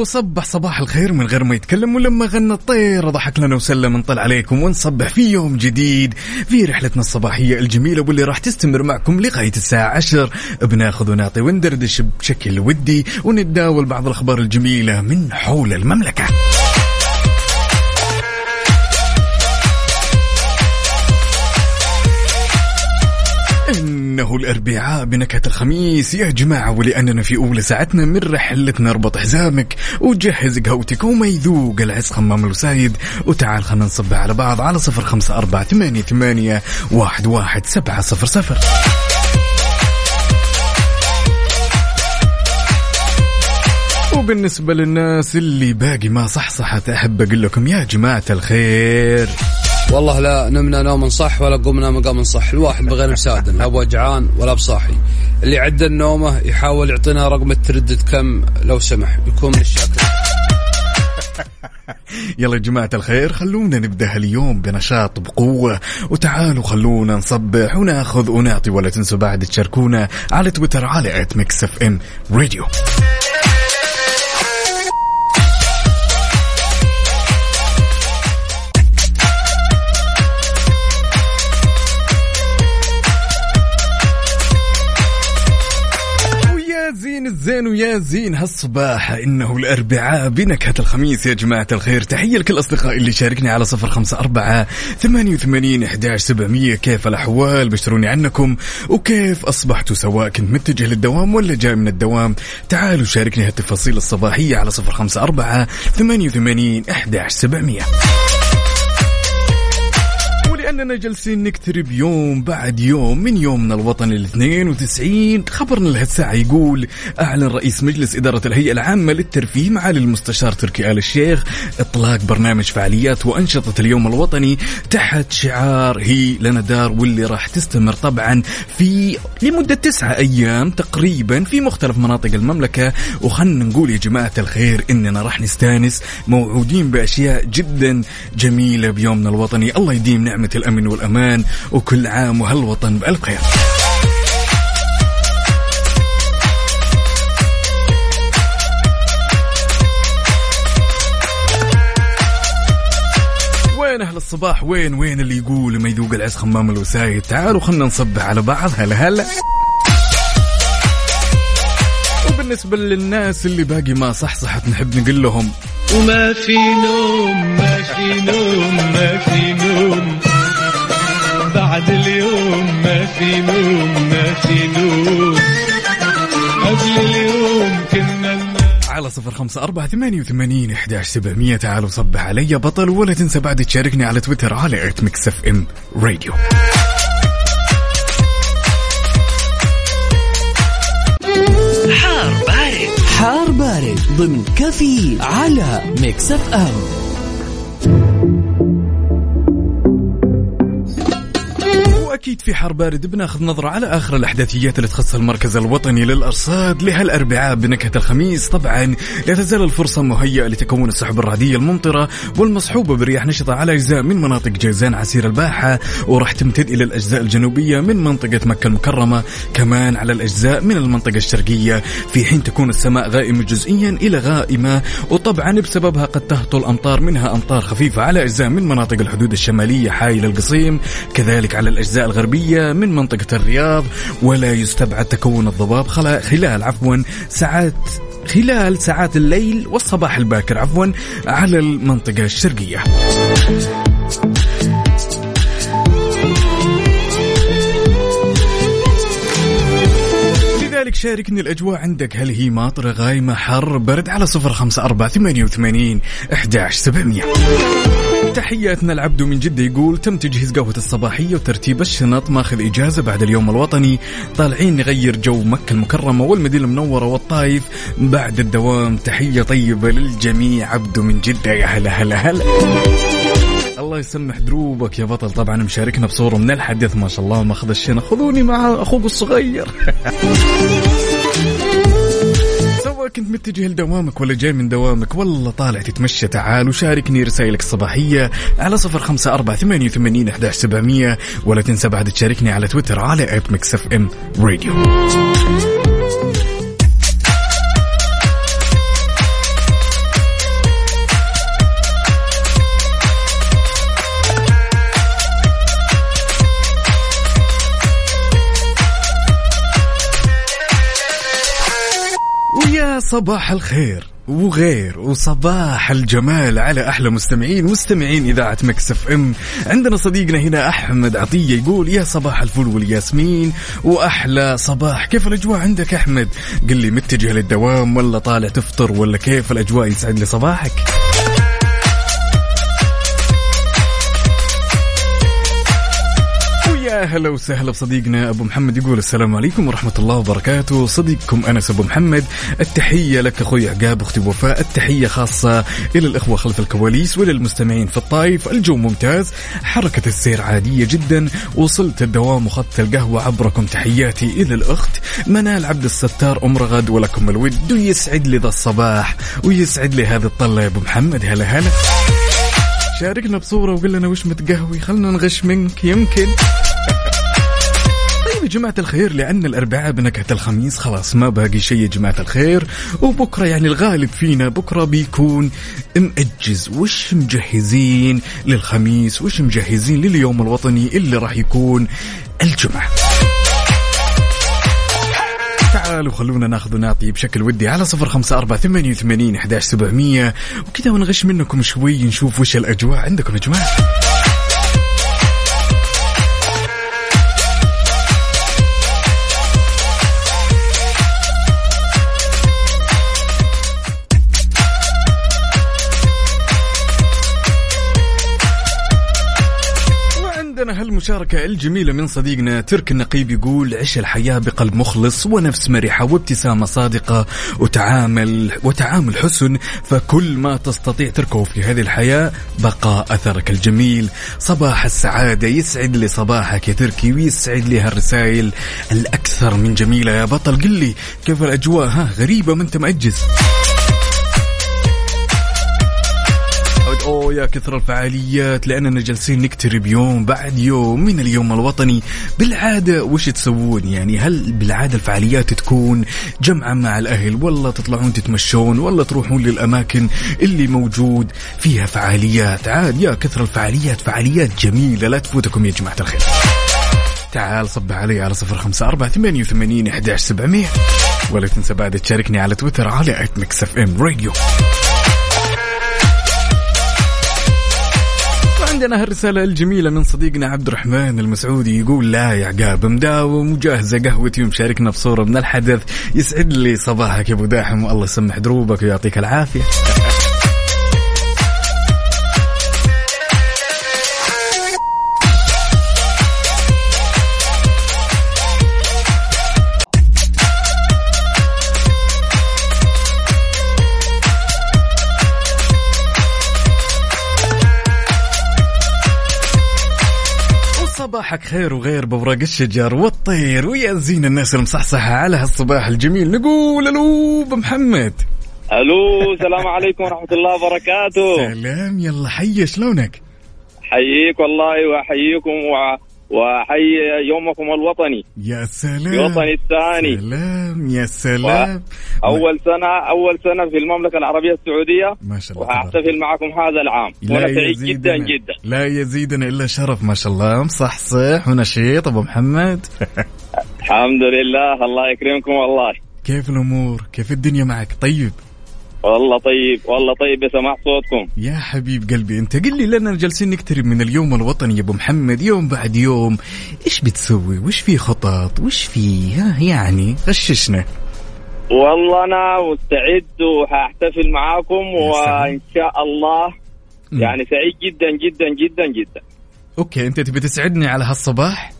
وصبح صباح الخير من غير ما يتكلم ولما غنى الطير ضحك لنا وسلم نطل عليكم ونصبح في يوم جديد في رحلتنا الصباحية الجميلة واللي راح تستمر معكم لغاية الساعة عشر. بناخذ ونعطي وندردش بشكل ودي ونتداول بعض الأخبار الجميلة من حول المملكة. إنه الأربعاء بنكهة الخميس. يا جماعة ولأننا في أولى ساعتنا من رحلتنا اربط حزامك. وجهز قهوتك وما يذوق العز خمام الوسايد. وتعال خلينا نصب على بعض على صفر خمسة أربعة ثمانية ثمانية واحد واحد سبعة صفر صفر. وبالنسبة للناس اللي باقي ما صحصحت أحب أقول لكم يا جماعة الخير. والله لا نمنا نوم صح ولا قمنا مقام صح. الواحد بغير مسادن لا بوجعان ولا بصاحي اللي عدى النومة يحاول يعطينا رقم التردد كم لو سمح. يكون من الشاكر يلا يا جماعة الخير خلونا نبدأ اليوم بنشاط بقوة. وتعالوا خلونا نصبح وناخذ ونعطي ولا تنسوا بعد تشاركونا على تويتر على at ميكس اف ام راديو زين ويا زين هالصباح إنه الأربعاء بنكهة الخميس يا جماعة الخير. تحية لكل أصدقائي اللي شاركني على صفر خمسة أربعة ثمانية وثمانين احداش سبعمية. كيف الأحوال؟ بشروني عنكم. وكيف أصبحتوا سواء كنت متجه للدوام ولا جاي من الدوام؟ تعالوا شاركني هالتفاصيل الصباحية على صفر خمسة أربعة ثمانية وثمانين احداش سبعمية. ولأننا جالسين نقترب يوم بعد يوم من يومنا الوطني ال 92 خبرنا لهالساعة يقول أعلن رئيس مجلس إدارة الهيئة العامة للترفيه معالي المستشار تركي آل الشيخ. إطلاق برنامج فعاليات وأنشطة اليوم الوطني تحت شعار هي لنا دار واللي راح تستمر طبعا في لمدة تسعة أيام تقريبا في مختلف مناطق المملكة. وخلنا نقول يا جماعة الخير إننا راح نستأنس موعودين بأشياء جدا جميلة بيومنا الوطني. الله يديم نعمة الأمن والأمان وكل عام وهالوطن بألف خير وين أهل الصباح؟ وين وين اللي يقول ما يذوق العز خمام الوسايد؟ تعالوا خلنا نصبح على بعض هلا هلا. وبالنسبة للناس اللي باقي ما صحصحت نحب نقول لهم وما في نوم ما في نوم ما في نوم. بعد اليوم ما في نوم ما في نوم. قبل اليوم كنا ننام. على صفر خمسة أربعة ثمانية وثمانين إحداش سبعمية. تعالوا صبح علي. بطل ولا تنسى بعد تشاركني على تويتر على at Mix FM Radio حار بارد. حار بارد ضمن كافيين على Mix F واكيد في حار بارد بناخذ نظرة على آخر الأحداثيات اللي تخص المركز الوطني للأرصاد لهالاربعاء بنكهة الخميس. طبعا لا تزال الفرصة مهيئة لتكون السحب الرعديه الممطرة والمصحوبه برياح نشطة على أجزاء من مناطق جيزان عسير الباحة وراح تمتد إلى الأجزاء الجنوبية من منطقة مكة المكرمة. كمان على الأجزاء من المنطقة الشرقية في حين تكون السماء غائمة جزئيا إلى غائمة. وطبعا بسببها قد تهطل أمطار منها أمطار خفيفة على أجزاء من مناطق الحدود الشمالية حائل القصيم. كذلك على الأجزاء الغربية من منطقة الرياض ولا يستبعد تكون الضباب خلا- خلال عفوا ساعات خلال ساعات الليل والصباح الباكر عفوا على المنطقة الشرقية. كذلك شاركني الأجواء عندك. هل هي ماطرة غايمة حر؟ برد على صفر خمسة أربعة ثمانية وثمانين أحداش سبعمية. تحياتنا العبد من جدة يقول تم تجهيز قهوة الصباحية وترتيب الشنط ماخذ إجازة بعد اليوم الوطني طالعين نغير جو مكة المكرمة والمدينة المنورة والطايف بعد الدوام. تحية طيبة للجميع عبد من جدة يا هلا هلا هلا. الله يسمح دروبك يا بطل طبعا مشاركنا بصورة من الحدث ما شاء الله ماخذ الشنط خذوني مع أخوك الصغير. سواء كنت متجه لدوامك ولا جاي من دوامك؟ والله طالع تتمشى تعال وشاركني رسائلك الصباحية على صفر خمسة أربعة ثمانية وثمانين أحداش سبعمية ولا تنسى بعد تشاركني على تويتر على at Mix FM Radio صباح الخير وغير وصباح الجمال على أحلى مستمعين مستمعين إذاعة Mix FM. عندنا صديقنا هنا أحمد عطية يقول يا صباح الفل والياسمين وأحلى صباح. كيف الأجواء عندك أحمد؟ قل لي متجه للدوام ولا طالع تفطر ولا كيف الأجواء يسعد لي صباحك؟ ويا هلا وسهلا بصديقنا أبو محمد يقول السلام عليكم ورحمة الله وبركاته. صديقكم أنس أبو محمد. التحية لك أخوي عقاب أختي وفاء. التحية خاصة إلى الأخوة خلف الكواليس وللمستمعين في الطايف الجو ممتاز. حركة السير عادية جدا. وصلت الدوام وخذت القهوة عبركم. تحياتي إلى الأخت منال عبد الستار ام رغد ولكم الود. ويسعد لي ذا الصباح ويسعد لي هذه الطلة يا أبو محمد. هلا هلا. شاركنا بصورة وقل لنا وش متقهوي. خلنا نغش منك. يمكن يا جماعة الخير لأن الأربعاء بنكهة الخميس خلاص ما باقي شيء يا جماعة الخير. وبكرة يعني الغالب فينا بكرة بيكون مأجز وش مجهزين للخميس وش مجهزين لليوم الوطني اللي راح يكون الجمعة. تعالوا خلونا ناخذ ونعطي بشكل ودي على صفر خمسة أربعة ثمانية وثمانين أحداش سبعمية وكذا ونغش منكم شوي نشوف وش الأجواء عندكم يا جماعة. وعندنا هالمشاركة الجميلة من صديقنا ترك النقيب يقول عش الحياة بقلب مخلص ونفس مرحة وابتسامة صادقة وتعامل وتعامل حسن فكل ما تستطيع تركه في هذه الحياة بقاء أثرك الجميل. صباح السعادة يسعد لي صباحك يا تركي ويسعد لي هالرسائل الأكثر من جميلة. يا بطل قل لي كيف الأجواء؟ ها غريبة ما أنت مأجز. اوه يا كثر الفعاليات لأننا جالسين نقترب يوم بعد يوم من اليوم الوطني. بالعادة وش تسوون؟ يعني هل بالعادة الفعاليات تكون جمعة مع الأهل ولا تطلعون تتمشون ولا تروحون للأماكن اللي موجود فيها فعاليات؟ عاد يا كثر الفعاليات فعاليات جميلة لا تفوتكم يا جماعة الخير. تعال صب علي على صفر خمسة أربعة ثمانية وثمانين أحداش سبعمية ولا تنسى بعد تشاركني على تويتر على at Mix FM Radio عندنا هالرسالة الجميلة من صديقنا عبد الرحمن المسعودي. يقول لا يا عقاب مداوم وجاهزة قهوتي ومشاركنا بصورة من الحدث. يسعد لي صباحك يا أبو داحم والله يسمح دروبك ويعطيك العافية. صباحك خير وغير بورق الشجر والطير ويا زين الناس المصحصحة على هالصباح الجميل. نقول ألو محمد. ألو السلام عليكم ورحمة الله وبركاته. سلام يلا حي شلونك؟ حييك والله وأحييكم و... واحيي يومكم الوطني. يا سلام. الوطني الثاني. سلام. يا سلام. أول سنة أول سنة في المملكة العربية السعودية. ما شاء الله. وهحتفل معكم هذا العام. لا وأنا سعيد جدا جدا. لا يزيدنا إلا شرف ما شاء الله. مصحصح ونشيط أبو محمد. الحمد لله. الله يكرمكم والله. كيف الأمور؟ كيف الدنيا معك؟ طيب. والله طيب والله طيب بسمع صوتكم. يا حبيب قلبي أنت قل لي لنا جالسين نقترب من اليوم الوطني يا أبو محمد يوم بعد يوم. إيش بتسوي؟ وش في خطط؟ وش في؟ ها يعني غششنا. والله أنا مستعد وحأحتفل معاكم يا. وإن شاء الله. يعني سعيد جدا جدا جدا جدا. أوكي أنت تبي تسعدني على هالصباح؟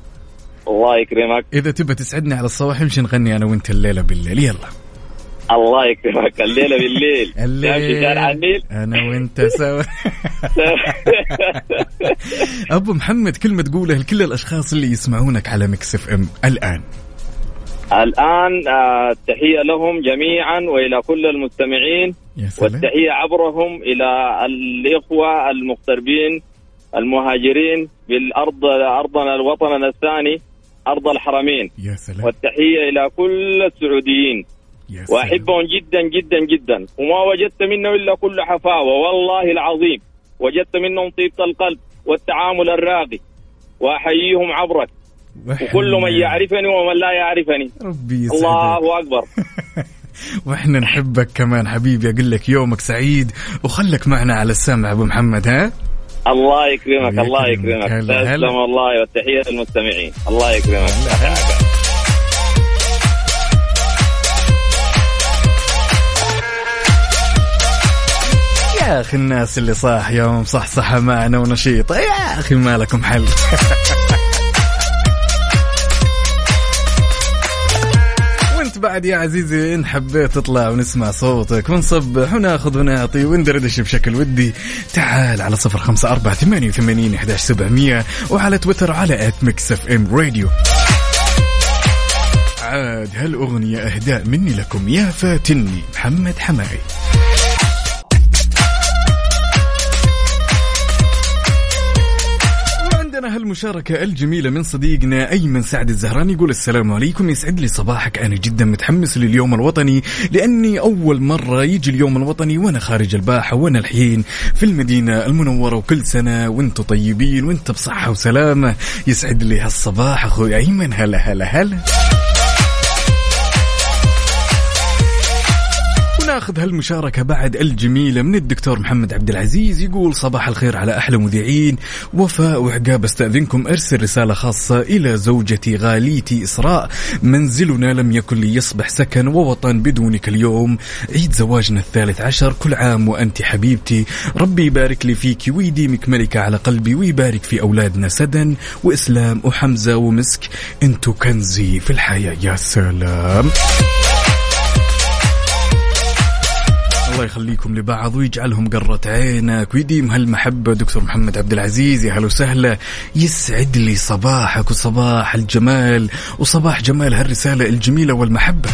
الله يكرمك. إذا تبى تسعدني على الصباح نمشي نغني أنا وأنت الليلة بالليل. يلا. الله يكرمك. الليلة بالليل. نمشي شارع النيل. أنا وأنت سوا. أبو محمد كلمه تقولها لكل الأشخاص اللي يسمعونك على Mix FM الآن. الآن آه، التحيه لهم جميعا وإلى كل المستمعين. والتحية عبرهم إلى الإخوة المغتربين المهاجرين بالأرض أرضنا وطننا الثاني أرض الحرمين. يا سلام. والتحية إلى كل السعوديين. وأحبهم جدا جدا جدا. وما وجدت منه إلا كل حفاوة. والله العظيم وجدت منهم طيبة القلب والتعامل الراقي. وأحييهم عبرك. وكل من يعرفني ومن لا يعرفني. ربي يسعدك. الله أكبر. وإحنا نحبك كمان حبيبي. أقول لك يومك سعيد وخلك معنا على السمع أبو محمد ها؟ الله يكرمك الله يكرمك. تسلم والله والتحية للمستمعين. الله يكرمك. يا آخي الناس اللي صاحيه ومصحصحه معنا ونشيطه يا أخي ما لكم حل. وانت بعد يا عزيزي إن حبيت تطلع ونسمع صوتك ونصبح وناخذ ونعطي وندردش بشكل ودي. تعال على صفر خمسة أربعة ثمانية وثمانين إحداش سبعمية وعلى تويتر على at Mix FM Radio عاد هالأغنية أهداء مني لكم. يا فاتني محمد حماقي هالمشاركة الجميلة من صديقنا أيمن سعد الزهراني يقول السلام عليكم. يسعد لي صباحك. أنا جدا متحمس لليوم الوطني لأني أول مرة يجي اليوم الوطني وأنا خارج الباحة وأنا الحين في المدينة المنورة وكل سنة وأنتم طيبين وأنت بصحة وسلامة. يسعد لي هالصباح أخوي أيمن. هلا هلا هلا. وناخذ هالمشاركة بعد الجميلة من الدكتور محمد عبد العزيز يقول صباح الخير على أحلى مذيعين. وفاء وعقاب أستأذنكم أرسل رسالة خاصة إلى زوجتي غاليتي إسراء. منزلنا لم يكن ليصبح سكن ووطن بدونك اليوم. عيد زواجنا الثالث عشر كل عام وأنت حبيبتي. ربي يبارك لي فيك ويديمك ملكة على قلبي ويبارك في أولادنا سدن وإسلام وحمزة ومسك. أنتو كنزي في الحياة يا سلام. الله يخليكم لبعض ويجعلهم قرة عينك ويديم هالمحبة. دكتور محمد عبد العزيز يا هلا وسهلا. يسعد لي صباحك وصباح الجمال وصباح جمال هالرسالة الجميلة والمحبة.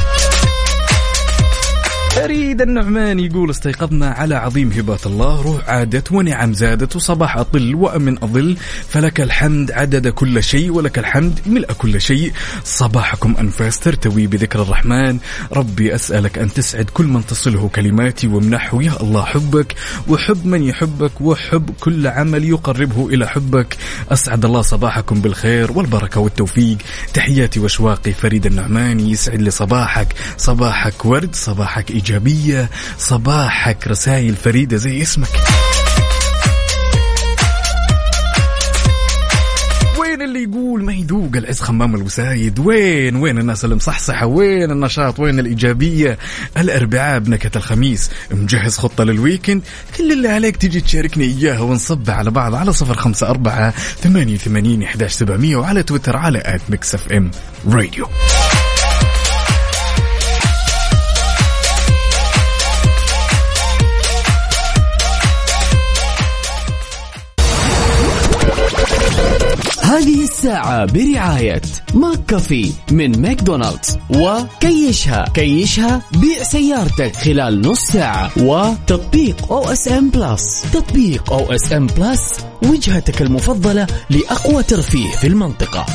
فريد النعمان يقول استيقظنا على عظيم هبات الله روح عادت ونعم زادت وصباح أطل وأمن أظل فلك الحمد عدد كل شيء ولك الحمد ملء كل شيء. صباحكم أنفاس ترتوي بذكر الرحمن. ربي أسألك أن تسعد كل من تصله كلماتي وامنحه يا الله حبك وحب من يحبك وحب كل عمل يقربه إلى حبك. أسعد الله صباحكم بالخير والبركة والتوفيق. تحياتي وأشواقي فريد النعماني يسعد لي صباحك. صباحك ورد صباحك إيجابية. صباحك رسائل فريدة زي اسمك. وين اللي يقول ما يذوق العز خمام الوسايد؟ وين وين الناس المصحصحة؟ وين النشاط؟ وين الإيجابية؟ الأربعاء بنكهة الخميس. مجهز خطة لل weekend. كل اللي عليك تجي تشاركني إياها ونصب على بعض على صفر خمسة أربعة ثمانية وثمانين وعلى تويتر على at Mix FM Radio هذه الساعة برعاية McCafé من ماكدونالدز. وكيشها. كيشها بيع سيارتك خلال نص ساعة. وتطبيق OSN Plus تطبيق OSN Plus وجهتك المفضلة لأقوى ترفيه في المنطقة.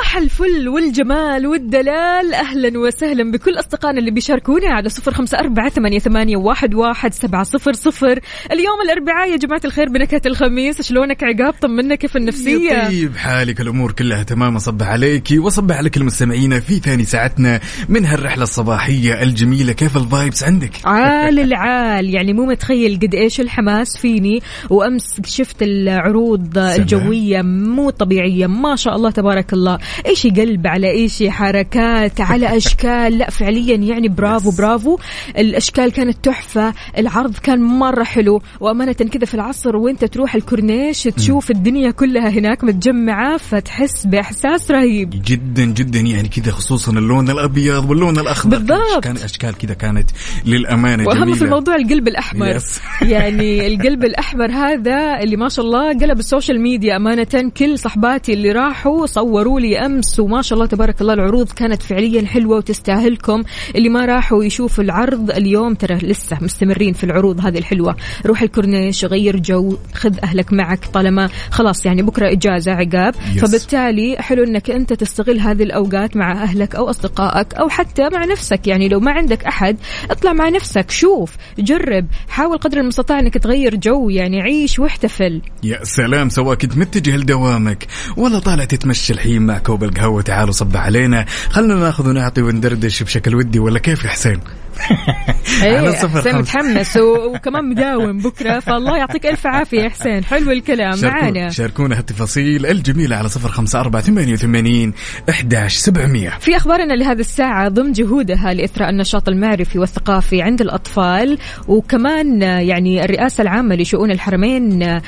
صباح الفل والجمال والدلال. أهلا وسهلا بكل أصدقائنا اللي بيشاركونا على صفر خمسة أربعة ثمانية, ثمانية واحد, واحد سبعة صفر صفر. اليوم الأربعاء يا جماعة الخير بنكهة الخميس. شلونك عقاب؟ طمنا كيف النفسية؟ طيب حالك الأمور كلها تمام. أصبح عليك وأصبح على كل مستمعينا في ثاني ساعتنا من هالرحلة الصباحية الجميلة. كيف الفايبس عندك؟ عال العال. يعني مو متخيل قد إيش الحماس فيني. وأمس شفت العروض سلام. الجوية مو طبيعية. ما شاء الله تبارك الله. إيش قلب على إيش حركات على أشكال. لا فعليا يعني برافو برافو. الأشكال كانت تحفة العرض كان مرة حلو. وأمانة كذا في العصر وإنت تروح الكورنيش تشوف الدنيا كلها هناك متجمعة فتحس بإحساس رهيب. جدا جدا يعني كذا خصوصا اللون الأبيض واللون الأخضر. بالضبط. كان أشكال كذا كانت للأمانة وأهم جميلة. في الموضوع القلب الأحمر. yes. يعني القلب الأحمر هذا اللي ما شاء الله قلب ال social media. أمانة كل صحباتي اللي راحوا صوروا لي أمس وما شاء الله تبارك الله العروض كانت فعليا حلوة وتستاهلكم. اللي ما راحوا يشوفوا العرض اليوم ترى لسه مستمرين في العروض هذه الحلوة. روح الكورنيش غير جو خذ أهلك معك طالما خلاص يعني بكرة إجازة عقاب. yes. فبالتالي حلو إنك أنت تستغل هذه الأوقات مع أهلك أو أصدقائك أو حتى مع نفسك. يعني لو ما عندك أحد اطلع مع نفسك شوف جرب حاول قدر المستطاع إنك تغير جو يعني عيش واحتفل. يا سلام سواء كنت متجه لدوامك ولا طالع تتمشى الحين مع كوب القهوه تعالوا صبح علينا. خلنا ناخذ ونعطي وندردش بشكل ودي ولا كيف يا حسين؟ على إيه صفر حسين. متحمس وكمان مداوم بكرة فالله يعطيك ألف عافية يا حسين. حلو الكلام معانا. شاركونا هالتفاصيل الجميلة على صفر خمسة أربعة ثمانية وثمانين أحداش سبعمية. في أخبارنا لهذه الساعة ضمن جهودها لإثراء النشاط المعرفي والثقافي عند الأطفال وكمان يعني الرئاسة العامة لشؤون الحرمين آه،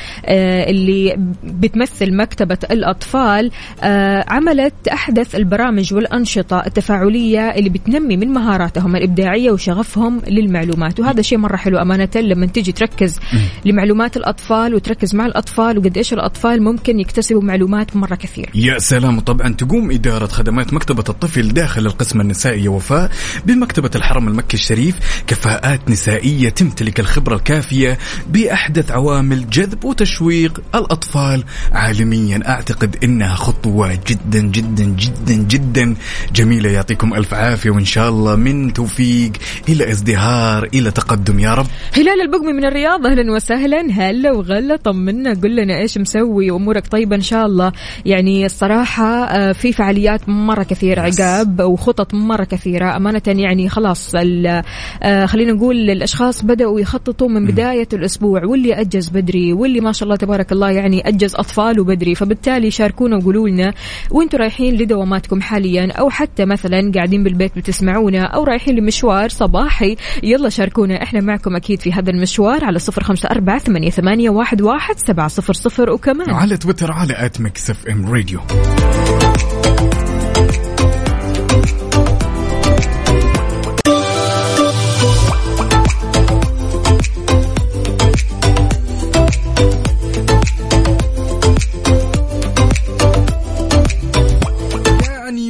اللي بتمثل مكتبة الأطفال آه، عملت أحدث البرامج والأنشطة التفاعلية اللي بتنمي من مهاراتهم الإبداعية وشغفهم للمعلومات. وهذا شيء مرة حلو أمانة لما تجي تركز لمعلومات الأطفال وتركز مع الأطفال وقد إيش الأطفال ممكن يكتسبوا معلومات مرة كثير. يا سلام. طبعا تقوم إدارة خدمات مكتبة الطفل داخل القسم النسائي وفاء بمكتبة الحرم المكي الشريف كفاءات نسائية تمتلك الخبرة الكافية بأحدث عوامل جذب وتشويق الأطفال. عالميا أعتقد إنها خطوة جدا جدا جدا جدا جميلة. يعطيكم ألف عافية وإن شاء الله من توفيق. إلى ازدهار إلى تقدم يا رب. هلال البقمي من الرياض أهلا وسهلا. هلا وغلا؟ طمنا. قل لنا إيش مسوي وأمورك طيبة إن شاء الله. يعني الصراحة آه، في فعاليات مرة كثيرة عقاب وخطط مرة كثيرة. أمانة يعني خلاص آه، خلينا نقول الأشخاص بدأوا يخططوا من بداية الأسبوع. واللي أجز بدري واللي ما شاء الله تبارك الله يعني أجز أطفاله بدري. فبالتالي شاركونا وقولوا لنا وأنتم رايحين لدواماتكم حاليا أو حتى مثلا قاعدين بالبيت بتسمعونا أو رايحين لمشوار صباحي. يلا شاركونا إحنا معكم أكيد في هذا المشوار على صفر خمسة أربعة ثمانية, ثمانية واحد, واحد سبعة صفر صفر وكمان. على تويتر على at Mix FM Radio.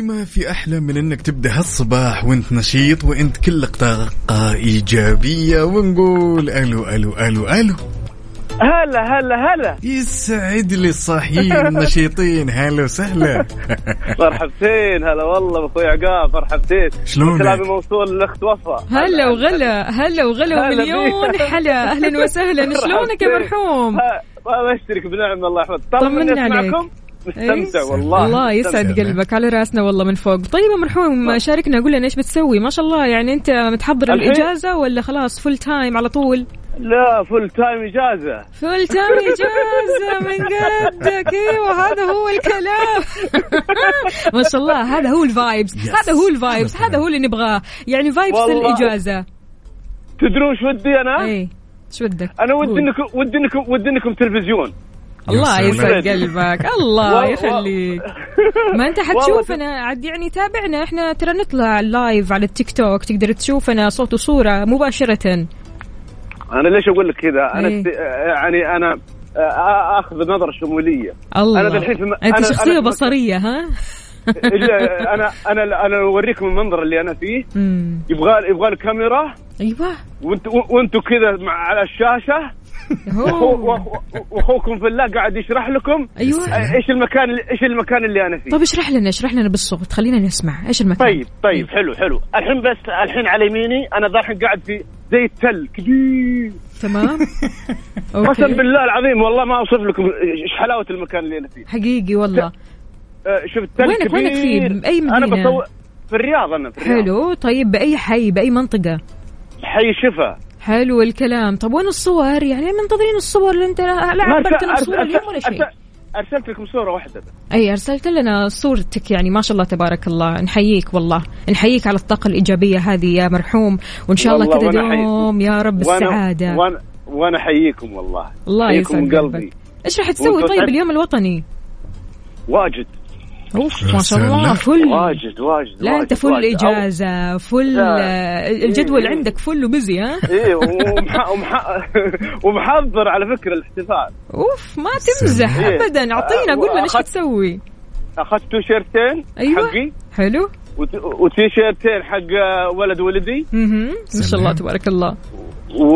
ما في أحلى من إنك تبدأ هالصباح وأنت نشيط وأنت كلك طاقه إيجابية ونقول ألو ألو ألو ألو. هلا هلا هلا. يسعد لي الصاحيين النشيطين. هلا وسهلا. مرحبتين. هلا والله بأخوي عقاب. مرحبتين. شلونك؟ كلامي موصول للاخت وفاء. هلا وغلا هلا وغلا ومليون. حلا. أهلا وسهلا. شلونك يا مرحوم؟ ما بشترك بنعم الله يحفظك طمني طمنا عليك. مستمتع إيه؟ والله الله يسعد. قلبك على راسنا والله من فوق طيب يا مرحوم شاركنا قول لنا إيش بتسوي ما شاء الله يعني أنت متحضر؟ الإجازة ولا خلاص full time على طول لا full time إجازة full time إجازة من قدك إيوه هذا هو الكلام ما شاء الله هذا هو ال vibes. هذا هو ال vibes هذا هو اللي نبغاه يعني vibes. الإجازة تدرون شو ودي أنا؟ اي إيش ودك أنا ودي. انكم ودي انكم ودي إنكم تلفزيون الله يسعد. قلبك. الله. يخليك. ما أنت حتشوفنا عاد يعني تابعنا. إحنا ترى نطلع لايف على التيك توك. تقدر تشوفنا صوت وصورة مباشرة. أنا ليش أقول لك كذا؟ أنا إيه. يعني أنا آخذ نظرة شمولية. الله. في م- أنت أنا- شخصية أنا بصرية ها؟ أنا أنا أنا اوريكم المنظر اللي أنا فيه. يبغى يبغى له كاميرا أيوه. وانتوا وأنتوا كذا مع على الشاشة. واخوكم في الله قاعد يشرح لكم أيوه. إيش المكان إيش المكان اللي أنا فيه. طيب اشرح لنا اشرح لنا بالصوت خلينا نسمع. إيش المكان؟ طيب طيب حلو حلو. الحين بس الحين على يميني أنا ذا الحين قاعد في زي التل كبير. تمام؟ قسم بالله العظيم والله ما أوصف لكم إيش حلاوة المكان اللي أنا فيه. حقيقي والله. آه، شفت تل وينك- كبير. وينك فيه؟ بأي أنا مدينة؟ بصور في الرياض أنا في الرياض. حلو. طيب بأي حي بأي منطقة؟ حي شفا. حلو الكلام. طب وين الصور؟ يعني منتظرين الصور اللي انت لا لا أرسل- الصورة أرسل- اليوم ولا شيء. أرسلت لكم صورة واحدة بس. أي أرسلت لنا صورتك يعني ما شاء الله تبارك الله. نحييك والله. نحييك على الطاقة الإيجابية هذه يا مرحوم. وإن شاء الله كذا. دوم يا رب وأنا- السعادة. وأنا وأنا أحييكم والله. الله يسعد قلبي. إيش راح تسوي طيب اليوم الوطني؟ واجد. أوف ما شاء الله. فل. واجد واجد لا أنت فل إجازة فل لا. آه، الجدول إيه. عندك فل وبزي ها؟ إيه ومح... ومح... ومحضر على فكرة الاحتفال. أوف ما تمزح إيه. ابدا. أعطينا قول لنا إيش أخذت- حتسوي أخذت تيشيرتين أيوة. حقي. حلو. وت... وتيشيرتين حق ولد ولدي. أها ما شاء الله تبارك الله. و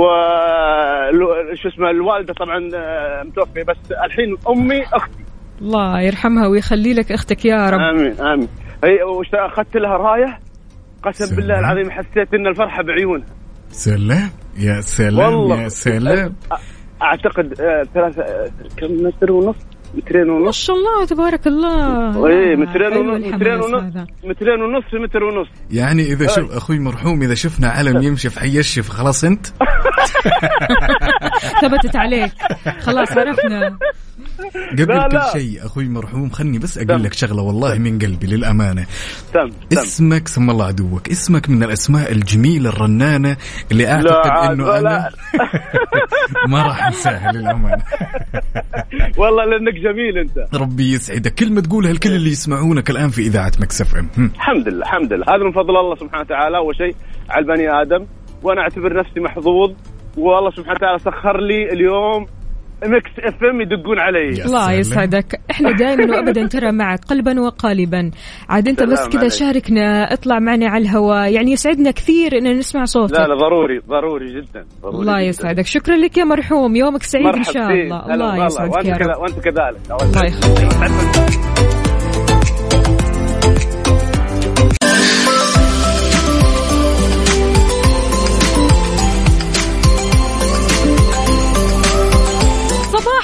شو اسمه الوالدة طبعا آه، متوفية بس الحين أمي أختي. الله يرحمها ويخلي لك أختك يا رب. آمين آمين. هي وش- أخذت لها راية؟ قسم سلام. بالله العظيم حسيت إن الفرحة بعيونها. سلام. يا سلام والله. يا سلام. أعتقد آه، ثلاثة آه، كم متر ونص؟ مترين ما ونص شاء الله تبارك الله. إيه مترين ونص مترين ونص. مترين ونص في متر ونص. يعني إذا شوف أخوي مرحوم إذا شفنا علم يمشي حيشف خلاص أنت؟ ثبتت عليك. خلاص عرفنا. قبل لا، كل. شيء أخوي مرحوم خلني بس. أقول لك شغلة والله من قلبي للأمانة. تم تم اسمك سم الله عدوك اسمك من الأسماء الجميلة الرنانة اللي أعتقد إنه. أنا ما راح أنساها للأمانة. والله لأنك جميل أنت. ربي يسعدك. كلمه تقولها الكل اللي يسمعونك الآن في إذاعة مكسف إم. الحمد لله الحمد لله. هذا من فضل الله سبحانه وتعالى. أول شيء على البني آدم وأنا أعتبر نفسي محظوظ والله سبحانه وتعالى سخر لي اليوم Mix FM يدقون علي. الله. يسعدك. إحنا دائما وابدا ترى معك قلبا وقالبا. عاد أنت بس كذا. شاركنا اطلع معنا على الهواء. يعني يسعدنا كثير ان نسمع صوتك. لا لا ضروري ضروري جدا ضروري الله جداً. يسعدك. شكرا لك يا مرحوم. يومك سعيد إن شاء. الله. الله. يسعدك وأنت يا رب وأنت كذلك. الله يخليك.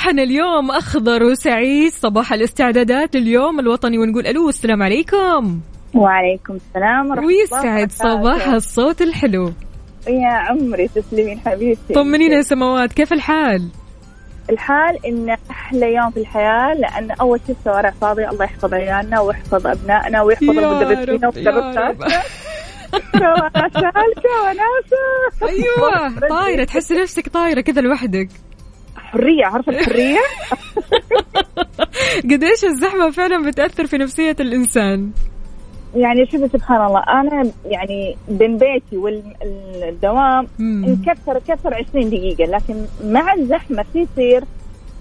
صباحنا اليوم أخضر وسعيد. صباح الاستعدادات لليوم الوطني ونقول ألو السلام عليكم. وعليكم السلام ورحمة الله ويسعد. صباح الصوت الحلو. يا عمري تسلمين حبيبتي. طمنينا يا سماوات كيف الحال؟ الحال إن أحلى يوم في الحياة لأن أول شيء الشوارع فاضية الله يحفظ عيالنا ويحفظ أبنائنا ويحفظ المدرسين وناسة. أيوه طايرة تحس نفسك طايرة كذا لوحدك. حرية عارفة الحرية؟ قديش الزحمة فعلا بتأثر في نفسية الإنسان؟ يعني شوفي سبحان الله أنا يعني بين بيتي والدوام. نكثر كثر 20 دقيقة لكن مع الزحمة تصير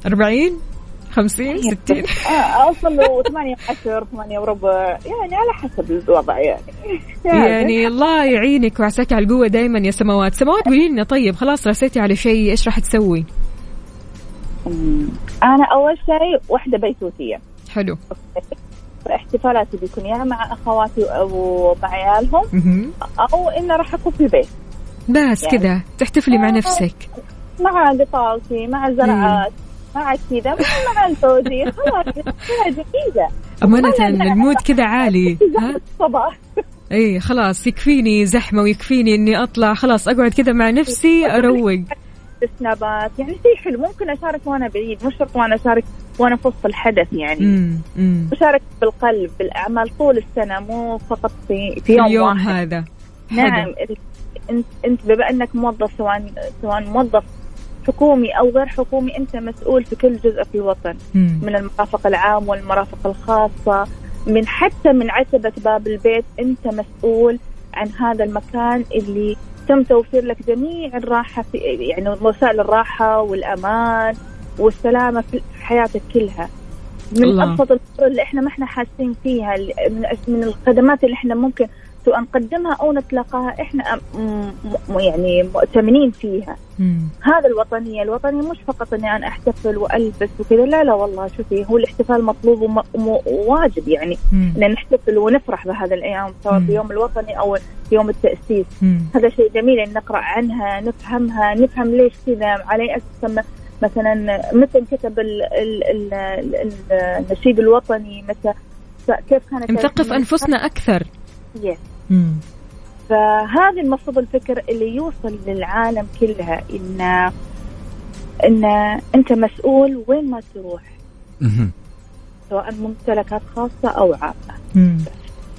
40 50 60 آه، أوصل له 8 10 8 وربع يعني على حسب الوضع يعني. يعني الله يعينك وعساك على القوة دائما يا سماوات. سماوات قولي لنا طيب خلاص رسيتي على شيء إيش راح تسوي؟ أنا أول شيء وحدة بيتوتية. حلو. احتفالاتي بيكون يا مع أخواتي أو مع عيالهم. أو إنه راح أكون في البيت. بس يعني- كذا تحتفلي مع آه. نفسك. مع قطاوتي مع الزرعات مع كذا مع الفوزي. خلاص كذا جميله أمانة المود كذا عالي ها؟ الصباح اي خلاص يكفيني زحمة ويكفيني إني أطلع خلاص أقعد كذا مع نفسي أروق. سنابات يعني شيء حلو. ممكن أشارك وأنا بعيد مش شرط وأنا أشارك وأنا في وسط الحدث يعني. امم أشارك بالقلب بالأعمال طول السنة مو فقط في في يوم اليوم واحد. هذا. نعم حلو. انت أنت بما أنك موظف سواء سواء موظف حكومي أو غير حكومي أنت مسؤول في كل جزء في الوطن. مم. من المرافق العام والمرافق الخاصة. من حتى من عتبة باب البيت أنت مسؤول عن هذا المكان اللي تم توفير لك جميع الراحة في يعني وسائل الراحة والأمان والسلامة في حياتك كلها من الله. أبسط الأمور اللي إحنا ما إحنا حاسين فيها من من الخدمات اللي إحنا ممكن سواء نقدمها أو نتلقاها إحنا يعني مؤتمنين فيها مم. هذا الوطنية الوطنية مش فقط أني أنا أحتفل وألبس وكذا لا لا والله شوفي هو الاحتفال مطلوب وواجب يعني. ان نحتفل ونفرح بهذه الأيام سواء مم. في يوم الوطني أو في يوم التأسيس مم. هذا شيء جميل ان نقرأ عنها نفهمها نفهم ليش كذا على أي أساس مثلا متى انكتب ال- ال- ال- ال- النشيد الوطني متى كيف كانت نثقف أنفسنا أكثر Yes. مم. فهذا المفروض الفكر اللي يوصل للعالم كلها ان إن أنت مسؤول وين ما تروح. سواء ممتلكات خاصة أو عامة مم.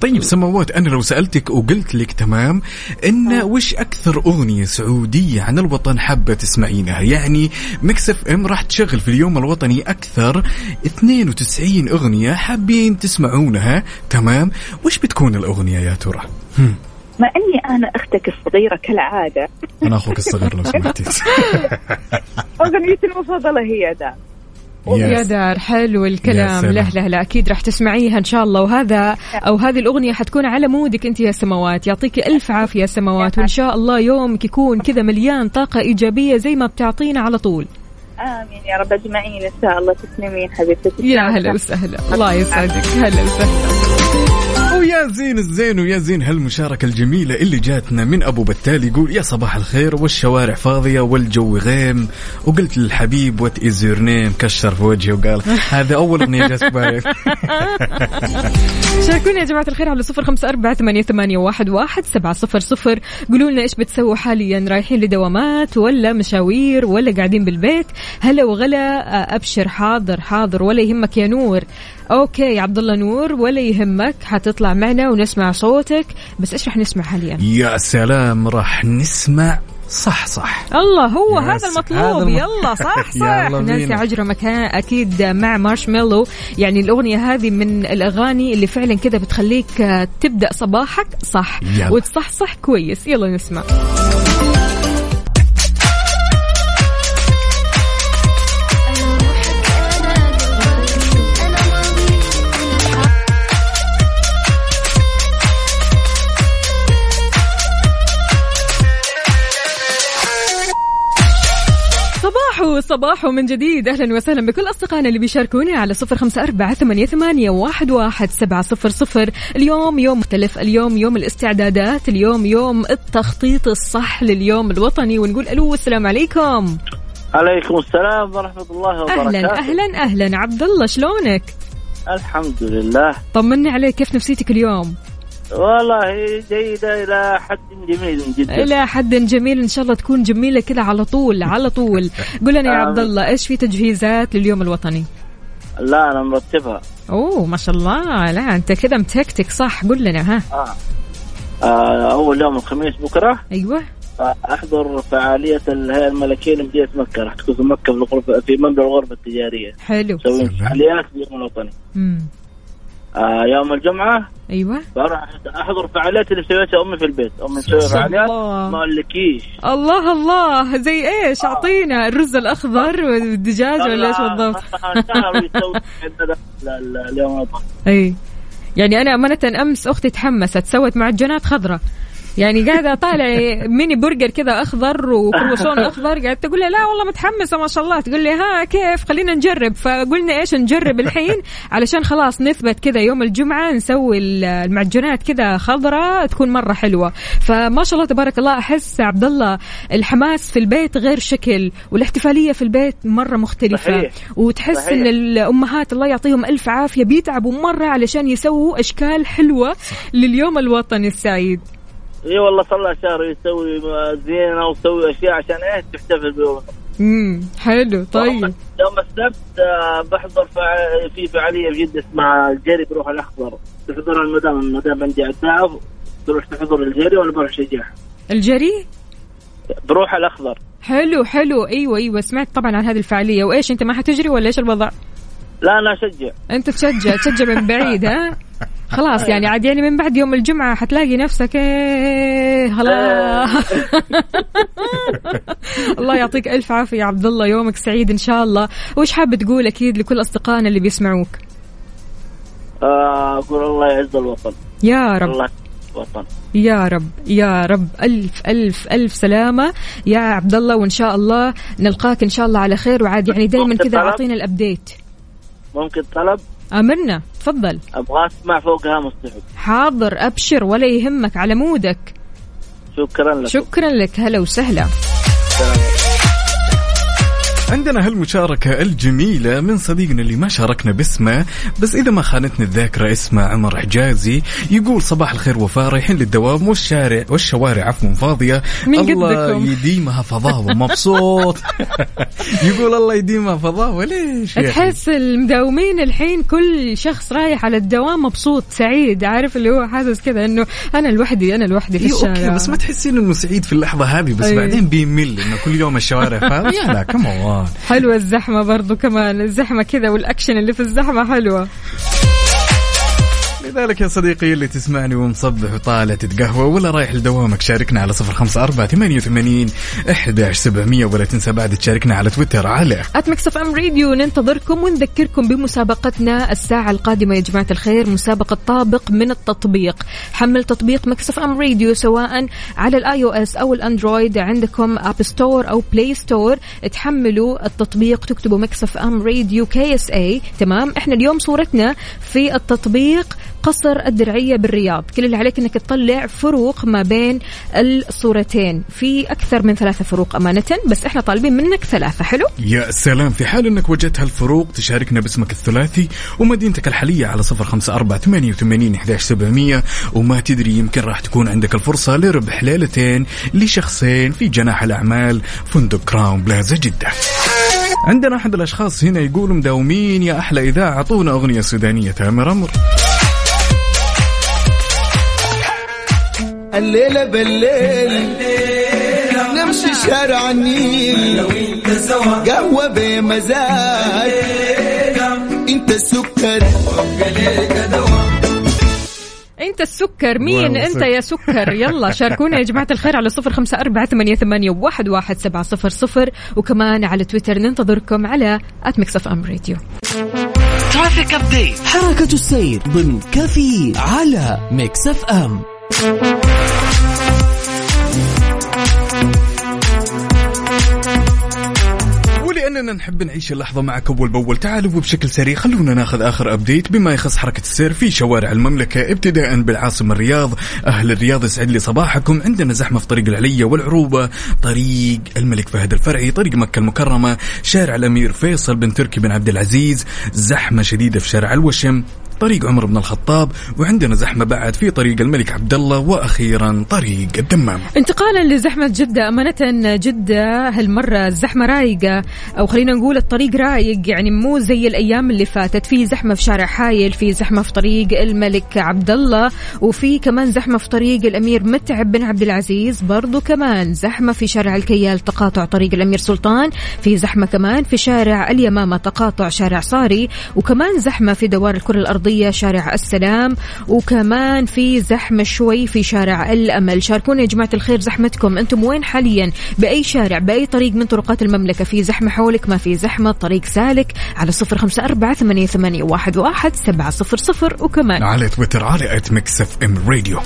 طيب سماوات أنا لو سألتك وقلت لك تمام إن وش أكثر أغنية سعودية عن الوطن حابة تسمعينها؟ يعني مكسف إم راح تشغل في اليوم الوطني أكثر 92 أغنية حابين تسمعونها تمام؟ وش بتكون الأغنية يا ترى؟ هم. مع إني أنا أختك الصغيرة كالعادة. أنا أخوك الصغير لو سمحتي. اغنيتي المفضلة هي دا يا دار حلو يا الكلام. لا لا لا أكيد راح تسمعيها إن شاء الله. وهذا أو هذه الأغنية حتكون على مودك أنت يا سماوات يعطيكي ألف عافية يا سماوات وإن شاء الله يومك يكون كذا مليان طاقة إيجابية زي ما بتعطينا على طول. آمين يا رب. أجمعين إن شاء الله. تسلمين حبيبتي. يا هلا وسهلا. الله يسعدك. هلا وسهلا. ويا زين الزين ويا زين هالمشاركة الجميلة اللي جاتنا من أبو بتال يقول يا صباح الخير والشوارع فاضية والجو غيم. وقلت للحبيب what is your name كشر في وجهي وقال هذا أول أغنية جات بالي. شاركونا يا جماعة الخير على صفر خمسة أربعة ثمانية, ثمانية واحد, واحد سبعة صفر صفر. قولوا لنا إيش بتسووا حاليا رايحين لدوامات ولا مشاوير ولا قاعدين بالبيت؟ هلا وغلا أبشر حاضر حاضر ولا يهمك يا نور. okay يا عبد الله نور ولا يهمك حتطلع معنا ونسمع صوتك. بس إيش رح نسمع حاليا؟ يا سلام راح نسمع صح صح. الله هو هذا هذا المطلوب. الم- يلا صح صح. نانسي. عجرة مكان أكيد مع مارشميلو. يعني الأغنية هذه من الأغاني اللي فعلا كذا بتخليك تبدأ صباحك صح. يلا. وتصحصح كويس. يلا نسمع. صباحو صباحو من جديد. أهلا وسهلا بكل أصدقائنا اللي بيشاركونا على صفر خمسة أربعة ثمانية, ثمانية واحد, واحد سبعة صفر صفر. اليوم يوم مختلف. اليوم يوم الاستعدادات. اليوم يوم التخطيط الصح لليوم الوطني. ونقول ألو السلام عليكم. عليكم السلام ورحمة الله وبركاته. أهلا أهلا أهلا. عبد الله شلونك؟ الحمد لله. طمني عليك. كيف نفسيتك اليوم؟ والله جيدة إلى حد جميل جدا. إلى حد جميل. إن شاء الله تكون جميلة كذا على طول على طول. قول لنا يا. عبد الله إيش في تجهيزات لليوم الوطني؟ لا أنا مرتبها. أوه ما شاء الله. لا أنت كذا متكتك صح؟ قول لنا ها. آه. آه أول يوم الخميس بكرة. آه، أحضر فعالية الهيئة الملكية لمدينة مكة. راح تكون في مكة في الغرفة في مبنى الغرفة التجارية. حلو. سلام. فعاليات اليوم الوطني. امم آه يوم الجمعة أيوه. بروح أحضر فعاليات اللي سويتها أمي في البيت. أمي مسوية فعاليات. ما أقولكيش الله الله. زي إيش؟ أعطينا الرز الأخضر والدجاج ولا إيش بالضبط؟ اليوم أي. يعني أنا أمانة أمس أختي تحمست سوت معجنات خضراء. يعني قاعدة طالع ميني برجر كذا أخضر وكروسون أخضر قاعدة تقول لي لا والله متحمسة ما شاء الله. تقول لي ها كيف؟ خلينا نجرب. فقلنا إيش نجرب الحين؟ علشان خلاص نثبت كذا يوم الجمعة نسوي ال- المعجنات كذا خضراء تكون مرة حلوة. فما شاء الله تبارك الله أحس عبد الله الحماس في البيت غير شكل والاحتفالية في البيت مرة مختلفة. صحيح. وتحس صحيح. ان الامهات الله يعطيهم ألف عافية بيتعبوا مرة علشان يسووا أشكال حلوة لليوم الوطني السعيد. إي والله صار شهر يسوي زينة ويسوي أشياء عشان إيش تحتفل بيوم امم حلو طيب. يوم السبت آه، بحضر في فعالية في جده اسمها الجري بروح الأخضر. تحضرها المدام المدام عندي عداء تروح تحضر الجري وأنا بروح شجاعها الجري؟ بروح الأخضر. حلو حلو. أيوه أيوه سمعت طبعا عن هذه الفعالية. وإيش أنت ما حتجري ولا إيش الوضع؟ لا أنا أشجع. أنت تشجع تشجع من بعيد ها؟ خلاص يعني عاد يعني من بعد يوم الجمعة حتلاقي نفسك إيه خلاص الله يعطيك ألف عافية يا عبد الله يومك سعيد إن شاء الله. وش حاب تقول أكيد لكل أصدقائنا اللي بيسمعوك؟ آه، أقول الله يعز الوطن. يا رب. الله وطن يا رب يا رب. ألف ألف ألف سلامة يا عبد الله وإن شاء الله نلقاك إن شاء الله على خير. وعاد يعني دائما كذا طلب؟ أعطينا الأبديت. ممكن طلب؟ أمرنا تفضل. أبغى اسمع فوقها مستحب حاضر أبشر ولا يهمك على مودك. شكرا لك. شكرا لك هلا وسهلا. عندنا هالمشاركة الجميلة من صديقنا اللي ما شاركنا باسمه بس إذا ما خانتني الذاكرة اسمه عمر حجازي يقول صباح الخير وفاء رايحين للدوام والشارع والشوارع عفوا فاضية من الله قدكم. يديمها فضاوة مبسوط يقول الله يديمها فضاوة ليش؟ تحس المداومين الحين كل شخص رايح على الدوام مبسوط سعيد عارف اللي هو حاسس كذا إنه أنا لوحدي أنا لوحدي في إيه الشارع أوكي بس ما تحسين إنه سعيد في اللحظة هذه بس أي. بعدين بيمل إنه كل يوم الشوارع فاضية لا كمان حلوة الزحمة برضو كمان الزحمة كذا والأكشن اللي في الزحمة حلوة. لذلك يا صديقي اللي تسمعني ومصبح وطالع تتقهوى ولا رايح لدوامك شاركنا على صفر خمسة أربعة ثمانية وثمانين إحداش سبعمية ولا تنسى بعد تشاركنا على تويتر على at Mix FM Radio ننتظركم ونذكركم بمسابقتنا الساعة القادمة. يا جماعة الخير مسابقة طابق من التطبيق. حمل تطبيق Mix FM Radio سواء على ال iOS أو ال Android عندكم App Store أو Play Store تحملوا التطبيق تكتبوا Mix FM Radio KSA تمام؟ إحنا اليوم صورتنا في التطبيق قصر الدرعية بالرياض. كل اللي عليك إنك تطلع فروق ما بين الصورتين. في أكثر من ثلاثة فروق أمانة بس إحنا طالبين منك ثلاثة. حلو؟ يا سلام. في حال إنك وجدت هالفروق تشاركنا باسمك الثلاثي ومدينتك الحالية على صفر خمسة أربعة ثمانية وثمانين سبعمية. وما تدري يمكن راح تكون عندك الفرصة لربح ليلتين لشخصين في جناح الأعمال فندق كراون بلازا جدة. عندنا أحد الأشخاص هنا يقول مداومين يا أحلى إذاعة أعطونا أغنية سودانية تامر أمر. الليلة بالليل نمشي شارع النيل. قهوة بمزاج. انت السكر. انت السكر. مين انت. يا سكر؟ يلا شاركونا يا جماعة الخير على صفر خمسة أربعة ثمانية, ثمانية واحد, واحد سبعة صفر صفر. وكمان على تويتر ننتظركم على at Mix FM Radio traffic update حركة السير ضمن كفي على Mix FM ولأننا نحب نعيش اللحظة معك أول بأول. تعالوا وبشكل سريع خلونا ناخذ آخر ابديت بما يخص حركة السير في شوارع المملكة ابتداء بالعاصمة الرياض. أهل الرياض يسعد لي صباحكم. عندنا زحمة في طريق العليه والعروبة طريق الملك فهد الفرعي طريق مكة المكرمة شارع الأمير فيصل بن تركي بن عبد العزيز. زحمة شديدة في شارع الوشم. طريق عمر بن الخطاب وعندنا زحمة بعد في طريق الملك عبد الله وأخيرا طريق الدمام. انتقالا لزحمة جدة أمانة جدة هالمرة الزحمة رايقة أو خلينا نقول الطريق رايق يعني مو زي الأيام اللي فاتت. في زحمة في شارع حايل في زحمة في طريق الملك عبد الله وفي كمان زحمة في طريق الأمير متعب بن عبد العزيز برضو كمان زحمة في شارع الكيال تقاطع طريق الأمير سلطان في زحمة كمان في شارع اليمامة تقاطع شارع صاري وكمان زحمة في دوار الكرة الأرضية شارع السلام وكمان في زحمة شوي في شارع الأمل. شاركونا يا جماعة الخير زحمتكم. أنتم وين حاليا؟ بأي شارع بأي طريق من طرقات المملكة؟ في زحمة حولك ما في زحمة طريق سالك على صفر خمسة أربعة ثمانية, ثمانية واحد, واحد سبعة صفر صفر. وكمان على تويتر على at Mix FM Radio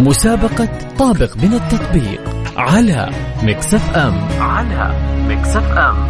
مسابقة طابق من التطبيق. على Mix FM. على Mix F M.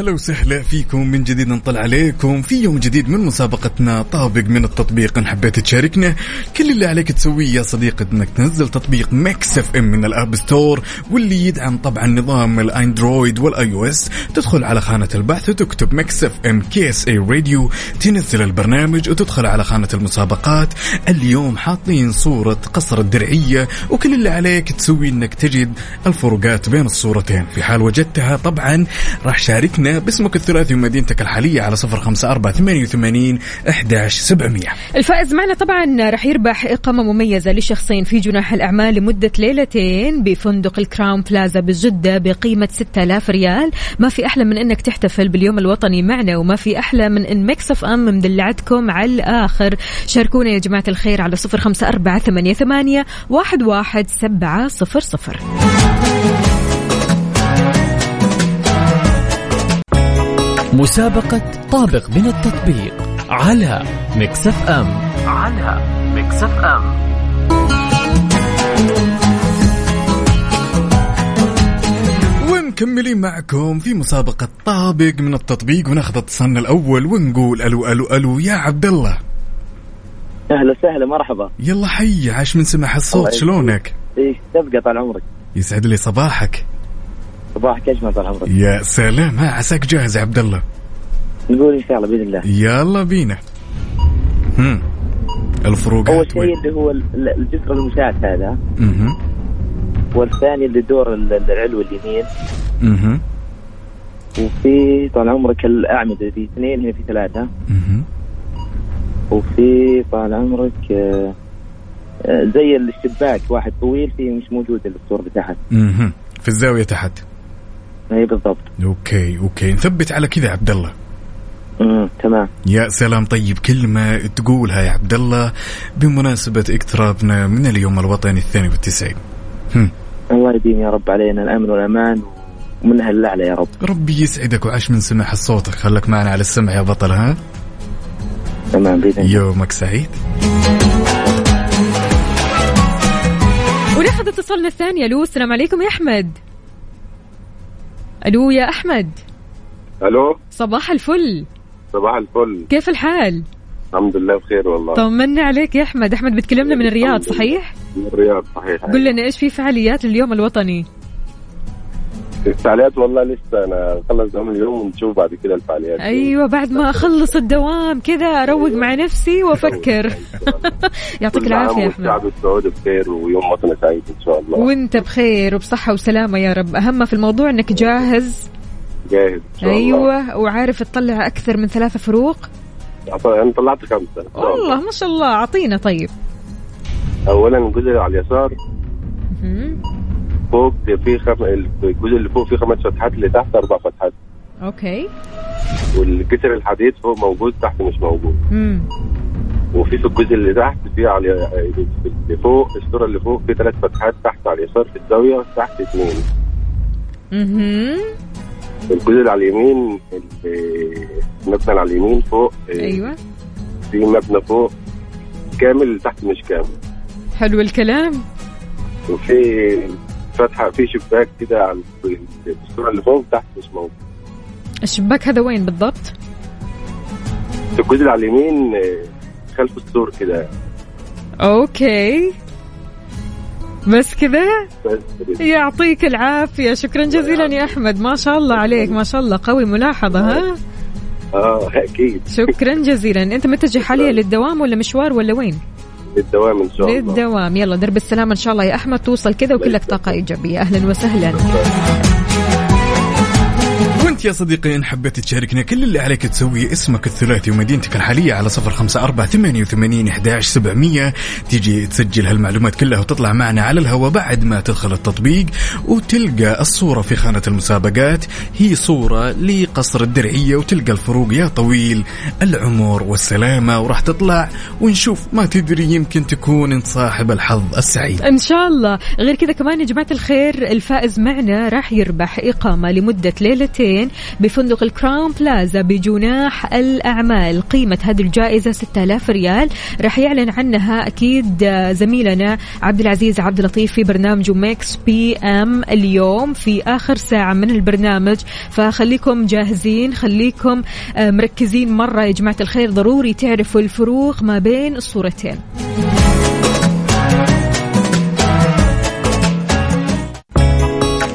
هلا وسهلا فيكم. من جديد نطلع عليكم في يوم جديد من مسابقتنا. طابق من التطبيق إن حبيت تشاركنا. كل اللي عليك تسويه يا صديقي إنك تنزل تطبيق Mix FM من ال App Store واللي يدعم طبعا نظام ال Android وال iOS. تدخل على خانة البحث وتكتب Mix FM KSA Radio. تنزل البرنامج وتدخل على خانة المسابقات. اليوم حاطين صورة قصر الدرعية وكل اللي عليك تسوي إنك تجد الفروقات بين الصورتين. في حال وجدتها طبعا راح شاركنا باسمك الثلاثي ومدينتك الحالية على صفر خمسة أربعة ثمانية وثمانين أحداش سبعمية. الفائز معنا طبعا راح يربح إقامة مميزة لشخصين في جناح الأعمال لمدة ليلتين بفندق ال Crowne Plaza بجدة بقيمة 6000 ريال. ما في أحلى من أنك تحتفل باليوم الوطني معنا وما في أحلى من أن Mix FM مدلعتكم على الآخر. شاركونا يا جماعة الخير على صفر خمسة أربعة ثمانية, ثمانية واحد, واحد سبعة صفر صفر. مسابقة طابق من التطبيق على Mix FM. على Mix FM. ومكملين معكم في مسابقة طابق من التطبيق وناخذ اتصالنا الأول ونقول ألو ألو ألو يا عبد الله. أهلا وسهلا مرحبا. يلا حي عاش من سمع الصوت شلونك؟ إيش تبقى طال عمرك. يسعد لي صباحك. صباحك اجمل طال عمرك يا سلام. ها عساك جاهز يا عبد الله؟ نقول إن شاء الله بإذن الله. يلا بينا. هم. الفروقات أول شيء؟ اللي هو ال- ال- الجسر المشاة هذا. مهم. والثاني اللي دور ال- العلو اليمين. مهم. وفي طال عمرك الأعمدة في اثنين هنا في ثلاثة. مهم. وفي طال عمرك آه، آه، زي الشباك واحد طويل فيه مش موجود الصور بتاعها مهم. في الزاوية تحت. اي بالضبط. okay okay. نثبت على كذا يا عبد الله امم تمام. يا سلام. طيب كلمة تقولها يا عبد الله بمناسبة اقترابنا من اليوم الوطني الثاني والتسعين هم. الله يديم يا رب علينا الأمن والأمان ومنها الأعلى يا رب. ربي يسعدك وعاش من سمع صوتك. خلك معنا على السمع يا بطل ها؟ تمام الله. يومك سعيد. وناخذ اتصالنا الثاني ألو السلام عليكم يا أحمد. ألو يا أحمد. ألو؟ صباح الفل. صباح الفل. كيف الحال؟ الحمد لله بخير والله. طمنا عليك يا أحمد. أحمد بتكلمنا من الرياض صحيح؟ من الرياض صحيح. قل لنا إيش في فعاليات اليوم الوطني؟ الفعاليات والله لسه أنا خلص دوام اليوم ونشوف بعد كده الفعاليات. أيوه بعد ما أخلص الدوام كذا أروق مع نفسي وأفكر. يعطيك العافية يا أحمد. والشعب السعودي بخير ويوم وطني سعيد إن شاء الله. وأنت بخير وبصحة وسلامة يا رب. أهم في الموضوع إنك جاهز. جاهز الله. أيوه وعارف تطلع أكثر من ثلاثة فروق. أنا طلعت خمسة. إن. والله ما شاء الله أعطينا طيب. اولا الجزء على اليسار. فوق في خم... الجزء اللي فوق فيه خمس فتحات اللي تحت أربع فتحات. أوكي. والجسر الحديد فوق موجود تحت مش موجود. مم. وفي في الجزء اللي تحت في على اللي فوق الصورة اللي فوق في ثلاث فتحات تحت على اليسار في الزاوية تحت اثنين مهم. الجزء اللي على اليمين المبنى اللي على اليمين فوق آه، أيوه. في مبنى فوق. كامل تحت مش كامل. حلو الكلام. وفي فتحه في شباك كده على الصورة اللي فوق تحت مش موجود. الشباك هذا وين بالضبط؟ في الجزء على اليمين آه، خلف السور كده. أوكي. بس كذا. يعطيك العافية. شكرا جزيلا يا أحمد. ما شاء الله عليك ما شاء الله. قوي ملاحظة ها؟ آه أكيد. شكرا جزيلا. أنت متجه حاليا للدوام ولا مشوار ولا وين؟ للدوام إن شاء الله. للدوام. يلا درب السلامة إن شاء الله يا أحمد. توصل كذا وكلك طاقة إيجابية. أهلا وسهلا. وانت يا صديقي إن حبيت تشاركنا كل اللي عليك تسويه اسمك الثلاثي ومدينتك الحالية على صفر خمسة أربعة ثمانية وثمانين إحداش سبعمية. تيجي تسجل هالمعلومات كلها وتطلع معنا على الهواء بعد ما تدخل التطبيق وتلقى الصورة في خانة المسابقات. هي صورة لقصر الدرعية وتلقى الفروق يا طويل العمر والسلامة وراح تطلع ونشوف. ما تدري يمكن تكون أنت صاحب الحظ السعيد. إن شاء الله. غير كذا كمان يا جماعة الخير الفائز معنا راح يربح إقامة لمدة ليلتين بفندق ال Crowne Plaza بجناح الأعمال. قيمة هذه الجائزة 6000 ريال. راح يعلن عنها أكيد آه، زميلنا عبد العزيز عبد اللطيف في برنامجه Mix PM اليوم في آخر ساعة من البرنامج. فخليكم جاهزين خليكم آه، مركزين مرة يا جماعة الخير. ضروري تعرفوا الفروق ما بين الصورتين.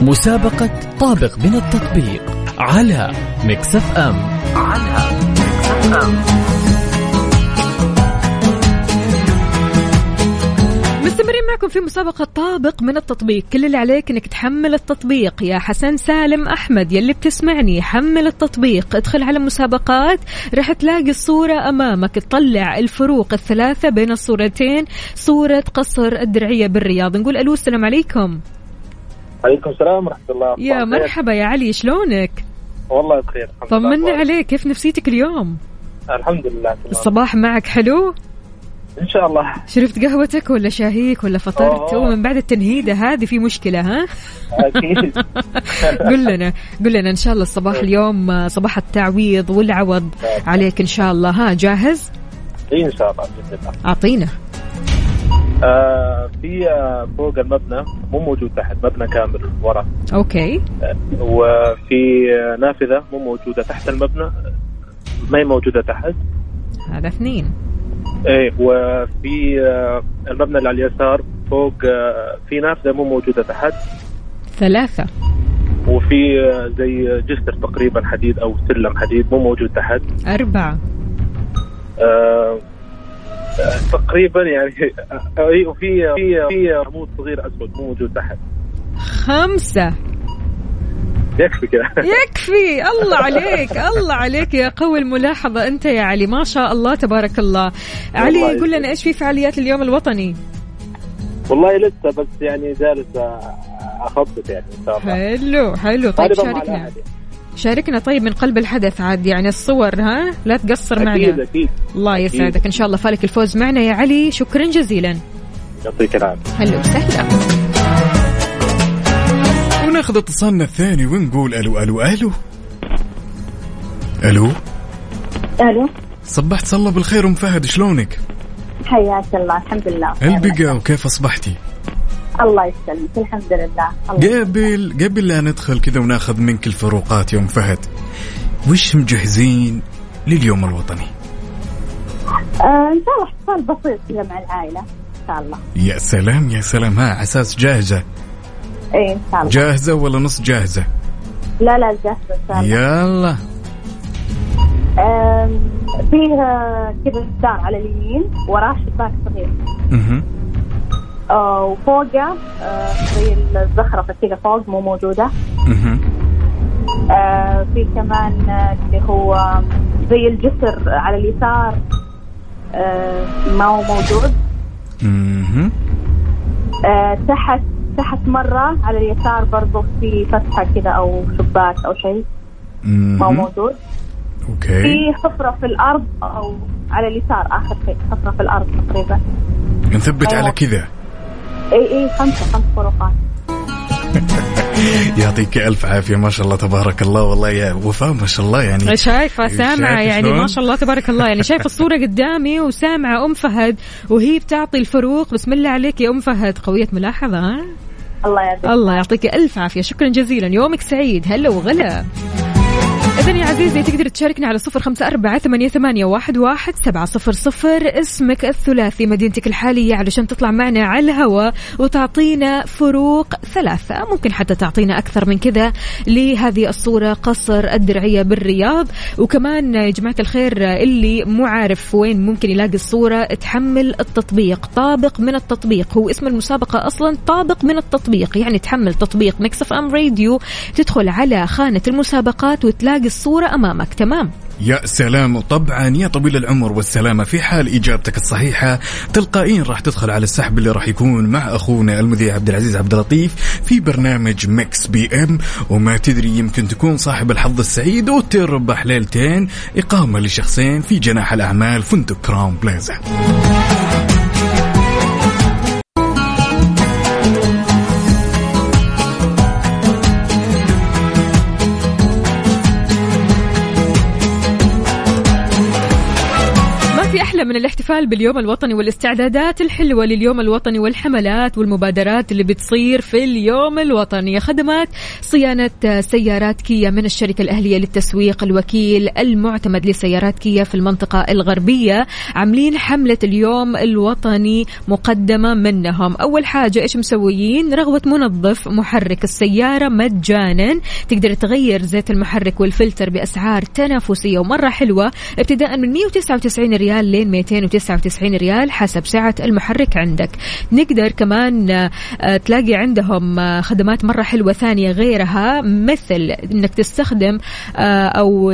مسابقة طابق من التطبيق. على Mix FM على Mix FM. مستمرين معكم في مسابقة طابق من التطبيق. كل اللي عليك إنك تحمل التطبيق. يا حسن سالم أحمد يلي بتسمعني حمل التطبيق. ادخل على مسابقات راح تلاقي الصورة أمامك. تطلع الفروق الثلاثة بين الصورتين. صورة قصر الدرعية بالرياض. نقول ألو السلام عليكم. عليكم السلام ورحمة الله. يا. مرحبا يا علي شلونك؟ والله بخير. طمنا عليك كيف نفسيتك اليوم؟ الحمد لله تمام. الصباح معك حلو؟ إن شاء الله. شربت قهوتك ولا شاهيك ولا فطرت. ومن بعد التنهيدة هذه في مشكلة ها؟ أكيد. قل لنا قل لنا إن شاء الله الصباح اليوم صباح التعويض والعوض عليك إن شاء الله ها؟ جاهز؟ اي إن شاء الله بإذن الله. أعطينا. آه في آه فوق المبنى مو موجود تحت مبنى كامل ورا. أوكي. آه وفي نافذة مو موجودة تحت المبنى ما هي موجودة تحت. هذا اثنين. إيه وفي المبنى اللي على اليسار فوق في نافذة مو موجودة تحت. ثلاثة. وفي زي جسر تقريبا حديد أو سلم حديد مو موجود تحت. أربعة. آه، تقريبا يعني اي وفي في في عمود صغير أسود مو موجود تحت. خمسة. يكفي كذا يكفي. الله عليك الله عليك يا قوي الملاحظة أنت يا علي. ما شاء الله تبارك الله. علي قول لنا إيش في فعاليات اليوم الوطني؟ والله لسه بس يعني جالس اخطط يعني إن شاء الله. حلو حلو. طيب شاركنا. شاركنا طيب من قلب الحدث عاد يعني الصور ها؟ لا تقصر معنا. أكيد. الله أكيد. يسعدك. إن شاء الله فالك الفوز معنا. يا علي شكرا جزيلا. يعطيك العافية. هلا وسهلا. وناخذ اتصالنا الثاني ونقول ألو ألو ألو. ألو. ألو. صبحت الله بالخير أم فهد شلونك؟ حياك الله الحمد لله. البقى وكيف أصبحتي؟ الله يسلمك الحمد لله. الله قبل قبل لا ندخل كذا وناخذ منك الفروقات يا ام فهد وش مجهزين لليوم الوطني؟ آه إن شاء الله احتفال بسيط كذا مع العائلة إن شاء الله. يا سلام يا سلام. ها أساس جاهزة؟ اي إن شاء الله. جاهزة ولا نص جاهزة؟ لا لا جاهزة إن شاء الله. يلا. آم، فيه كذا ستار على اليمين وراه شباك صغير. مهم. آه وفوقه آه، زي الزخرفه كذا فوق مو موجودة. آه في كمان آه، اللي هو زي الجسر على اليسار آه ما هو موجود. آه تحت تحت مرة على اليسار برضو في فتحة كذا أو شباك أو شيء ما هو. موجود أوكي في حفرة في الأرض أو على اليسار آخر شيء حفرة في الأرض تقريبا نثبت أيوة. على كذا اي اي خمسة خمس فروقات. يعطيك ألف عافية ما شاء الله تبارك الله. والله يا وفاء ما شاء الله يعني. شايفة سامعة شايفة يعني؟ ما شاء الله تبارك الله. يعني شايفة الصورة قدامي وسامعة أم فهد وهي بتعطي الفروق. بسم الله عليك يا أم فهد قوية ملاحظة ها؟ الله يعطيك الله يعطيك ألف عافية. شكرا جزيلا. يومك سعيد. هلا وغلا. إذا يا عزيزي تقدر تشاركنا على صفر خمسة أربعة ثمانية, ثمانية واحد, واحد سبعة صفر صفر. اسمك الثلاثي مدينتك الحالية علشان تطلع معنا على الهواء وتعطينا فروق ثلاثة. ممكن حتى تعطينا أكثر من كذا لهذه الصورة قصر الدرعية بالرياض. وكمان يا جماعة الخير اللي مو عارف وين ممكن يلاقي الصورة تحمل التطبيق. طابق من التطبيق. هو اسم المسابقة أصلا طابق من التطبيق. يعني تحمل تطبيق Mix FM Radio. تدخل على خانة المسابقات وتلاقي الصورة أمامك. تمام. يا سلام. وطبعا يا طويل العمر والسلامة في حال إجابتك الصحيحة تلقائيا راح تدخل على السحب اللي راح يكون مع أخونا المذيع عبد العزيز عبد اللطيف في برنامج Mix PM. وما تدري يمكن تكون صاحب الحظ السعيد وتربح ليلتين إقامة لشخصين في جناح الأعمال فندق Crowne Plaza. من الاحتفال باليوم الوطني والاستعدادات الحلوة لليوم الوطني والحملات والمبادرات اللي بتصير في اليوم الوطني. خدمات صيانة سيارات كيا من الشركة الأهلية للتسويق الوكيل المعتمد لسيارات كيا في المنطقة الغربية. عاملين حملة اليوم الوطني مقدمة منهم. أول حاجة إيش مسويين؟ رغبة منظف محرك السيارة مجانا. تقدر تغير زيت المحرك والفلتر بأسعار تنافسية ومرة حلوة ابتداء من 199 ريال لين 2200 299 ريال حسب سعة المحرك عندك. نقدر كمان آه، تلاقي عندهم آه، خدمات مرة حلوة ثانية غيرها مثل إنك تستخدم آه، أو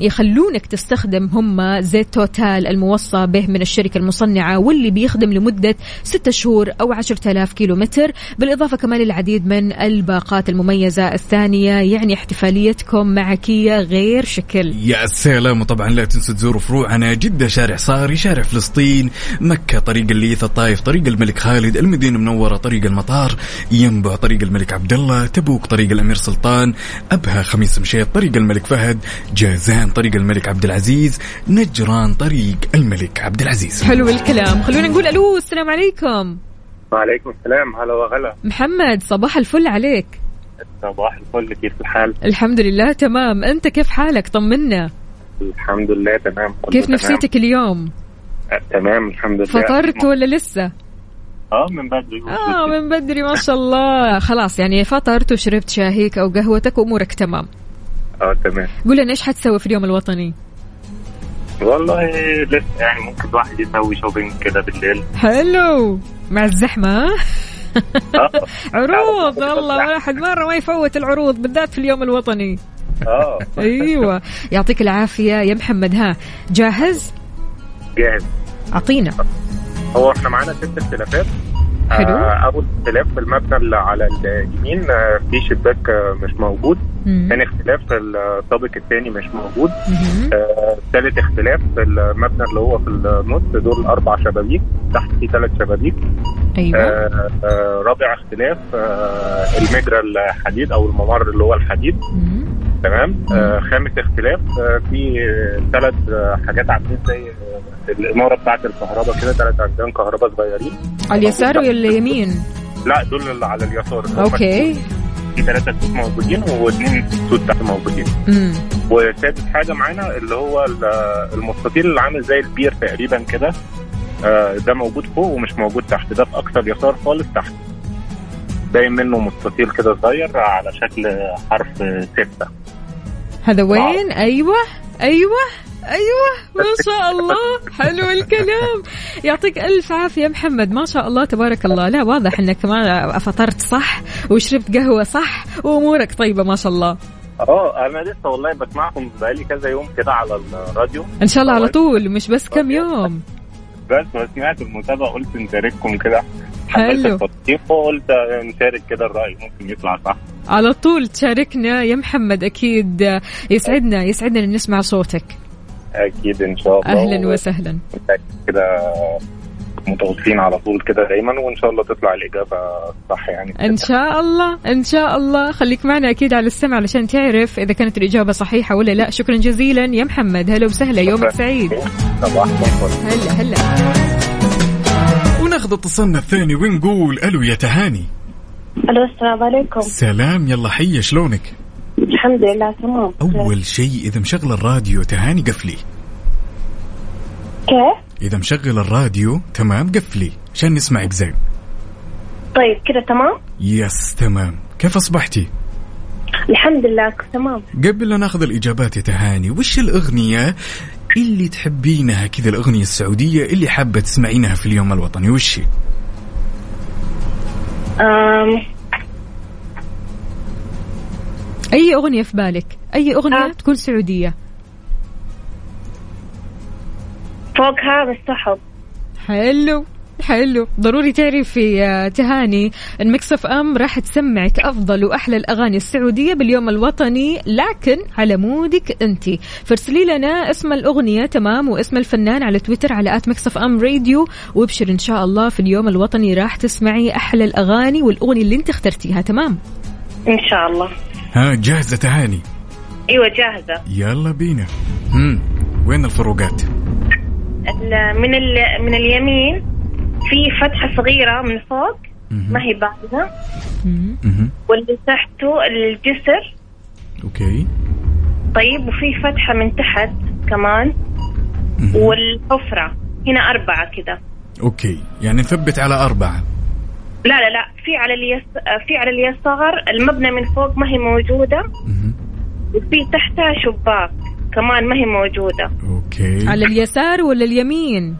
يخلونك تستخدم هم زيت توتال الموصى به من الشركة المصنعة واللي بيخدم لمدة 6 شهور أو 10000 كيلو متر بالإضافة كمان للعديد من الباقات المميزة الثانية يعني احتفاليتكم مع كيا غير شكل. يا سلام. وطبعا لا تنسوا تزوروا فروعنا جدة شارع صاري شارع فلسطين مكة طريق الليث الطايف طريق الملك خالد المدينة المنورة طريق المطار ينبع طريق الملك عبد الله تبوك طريق الأمير سلطان أبها خميس مشيط طريق الملك فهد جازان طريق الملك عبد العزيز نجران طريق الملك عبد العزيز. حلو الكلام. خلونا نقول ألو السلام عليكم. وعليكم السلام. هلا وغلا. محمد صباح الفل عليك. صباح الفل. كيف الحال؟ الحمد لله تمام. أنت كيف حالك؟ طمنا. الحمد لله تمام. كيف تمام. نفسيتك اليوم؟ تمام الحمد لله. فطرت ولا لسه؟ آه من بدري. آه من بدري ما شاء الله. خلاص يعني فطرت وشربت شاهيك أو قهوتك وأمورك تمام. آه تمام. قول لنا إيش حتسوي في اليوم الوطني؟ والله لسه يعني ممكن الواحد يسوي شوبينج كده بالليل. حلو. مع الزحمة؟ آه. عروض والله واحد مرة ما يفوت العروض بالذات في اليوم الوطني. آه. أيوه. يعطيك العافية يا محمد. ها جاهز؟ جاهز. أعطينا. هو إحنا معانا ست اختلافات. حلو. آه أول اختلاف في المبنى اللي على اليمين آه في شباك آه مش موجود. ثاني اختلاف في الطابق الثاني مش موجود. مهم. آه، ثالث اختلاف في المبنى اللي هو في النص دول أربع شبابيك. تحت في ثلاث شبابيك. أيوه. آه، آه، رابع اختلاف آه، المجرى الحديد أو الممر اللي هو الحديد. تمام؟ آه، خامس اختلاف آه، في ثلاث حاجات عاملين زي آه، الاناره بتاعه الكهرباء كده ثلاث عمدان كهرباء صغيرين. على اليسار ولا اليمين؟ لا دول اللي على اليسار. okay. في ثلاثة سوت موجودين واثنين سوت تحت موجودين. امم وسادس حاجة معانا اللي هو ال- المستطيل اللي عامل زي البير تقريبا كده. آه، ده موجود فوق ومش موجود تحت. ده في أقصى اليسار خالص تحت. باين منه مستطيل كده صغير على شكل حرف ستة. هذا وين؟ أيوه أيوه. أيوه ما شاء الله. حلو الكلام. يعطيك ألف عافية محمد. ما شاء الله تبارك الله. لا واضح إنك ما فطرت صح وشربت قهوة صح وأمورك طيبة ما شاء الله. آه أنا لسه والله بسمعكم بقالي كذا يوم كده على الراديو. إن شاء الله على طول مش بس كم يوم. بس ما سمعت المتابعة قلت نشارككم كده. حلو. وقلت نشارك كده الرأي. ممكن يطلع صح. على طول تشاركنا يا محمد أكيد. يسعدنا يسعدنا ان نسمع صوتك. أكيد إن شاء الله. أهلا وسهلا. كده متواصلين على طول كده دايما وإن شاء الله تطلع الإجابة صح يعني. إن شاء الله إن شاء الله. خليك معنا أكيد على السمع علشان تعرف إذا كانت الإجابة صحيحة ولا لا. شكرا جزيلا. يا محمد هلا وسهلا. يومك سعيد. هلا هلا. وناخذ اتصالنا الثاني ونقول ألو يا تهاني. ألو السلام عليكم. سلام يلا حيا شلونك؟ الحمد لله تمام. أول شيء إذا مشغل الراديو تهاني قفلي. كيف؟ إذا مشغل الراديو تمام قفلي. عشان نسمعك زين طيب كده تمام؟ يس تمام. كيف أصبحتي؟ الحمد لله تمام. قبل لا نأخذ الإجابات يا تهاني وش الأغنية اللي تحبينها؟ كذا الأغنية السعودية اللي حابة تسمعينها في اليوم الوطني وش هي؟ أم... أي أغنية في بالك؟ أي أغنية تكون سعودية؟ فوق هذا السحب. حلو حلو. ضروري تعرفي يا تهاني ال Mix FM راح تسمعك أفضل وأحلى الأغاني السعودية باليوم الوطني لكن على مودك أنت. فارسلي لنا اسم الأغنية تمام؟ واسم الفنان على تويتر على at Mix FM Radio. وابشر إن شاء الله في اليوم الوطني راح تسمعي أحلى الأغاني والأغنية اللي أنت اخترتيها تمام؟ إن شاء الله. ها جاهزة تهاني. أيوه جاهزة. يلا بينا. هم وين الفروقات؟ ال- من ال... من اليمين في فتحة صغيرة من فوق ما هي باينه مهم. واللي تحته الجسر. okay. طيب وفي فتحة من تحت كمان. والحفرة. هنا أربعة كده. okay. يعني نثبت على أربعة. لا لا لا. في على اليس في على اليسار المبنى من فوق ما هي موجودة. وفي تحتها شباك كمان ما هي موجودة. أوكي. على اليسار ولا اليمين؟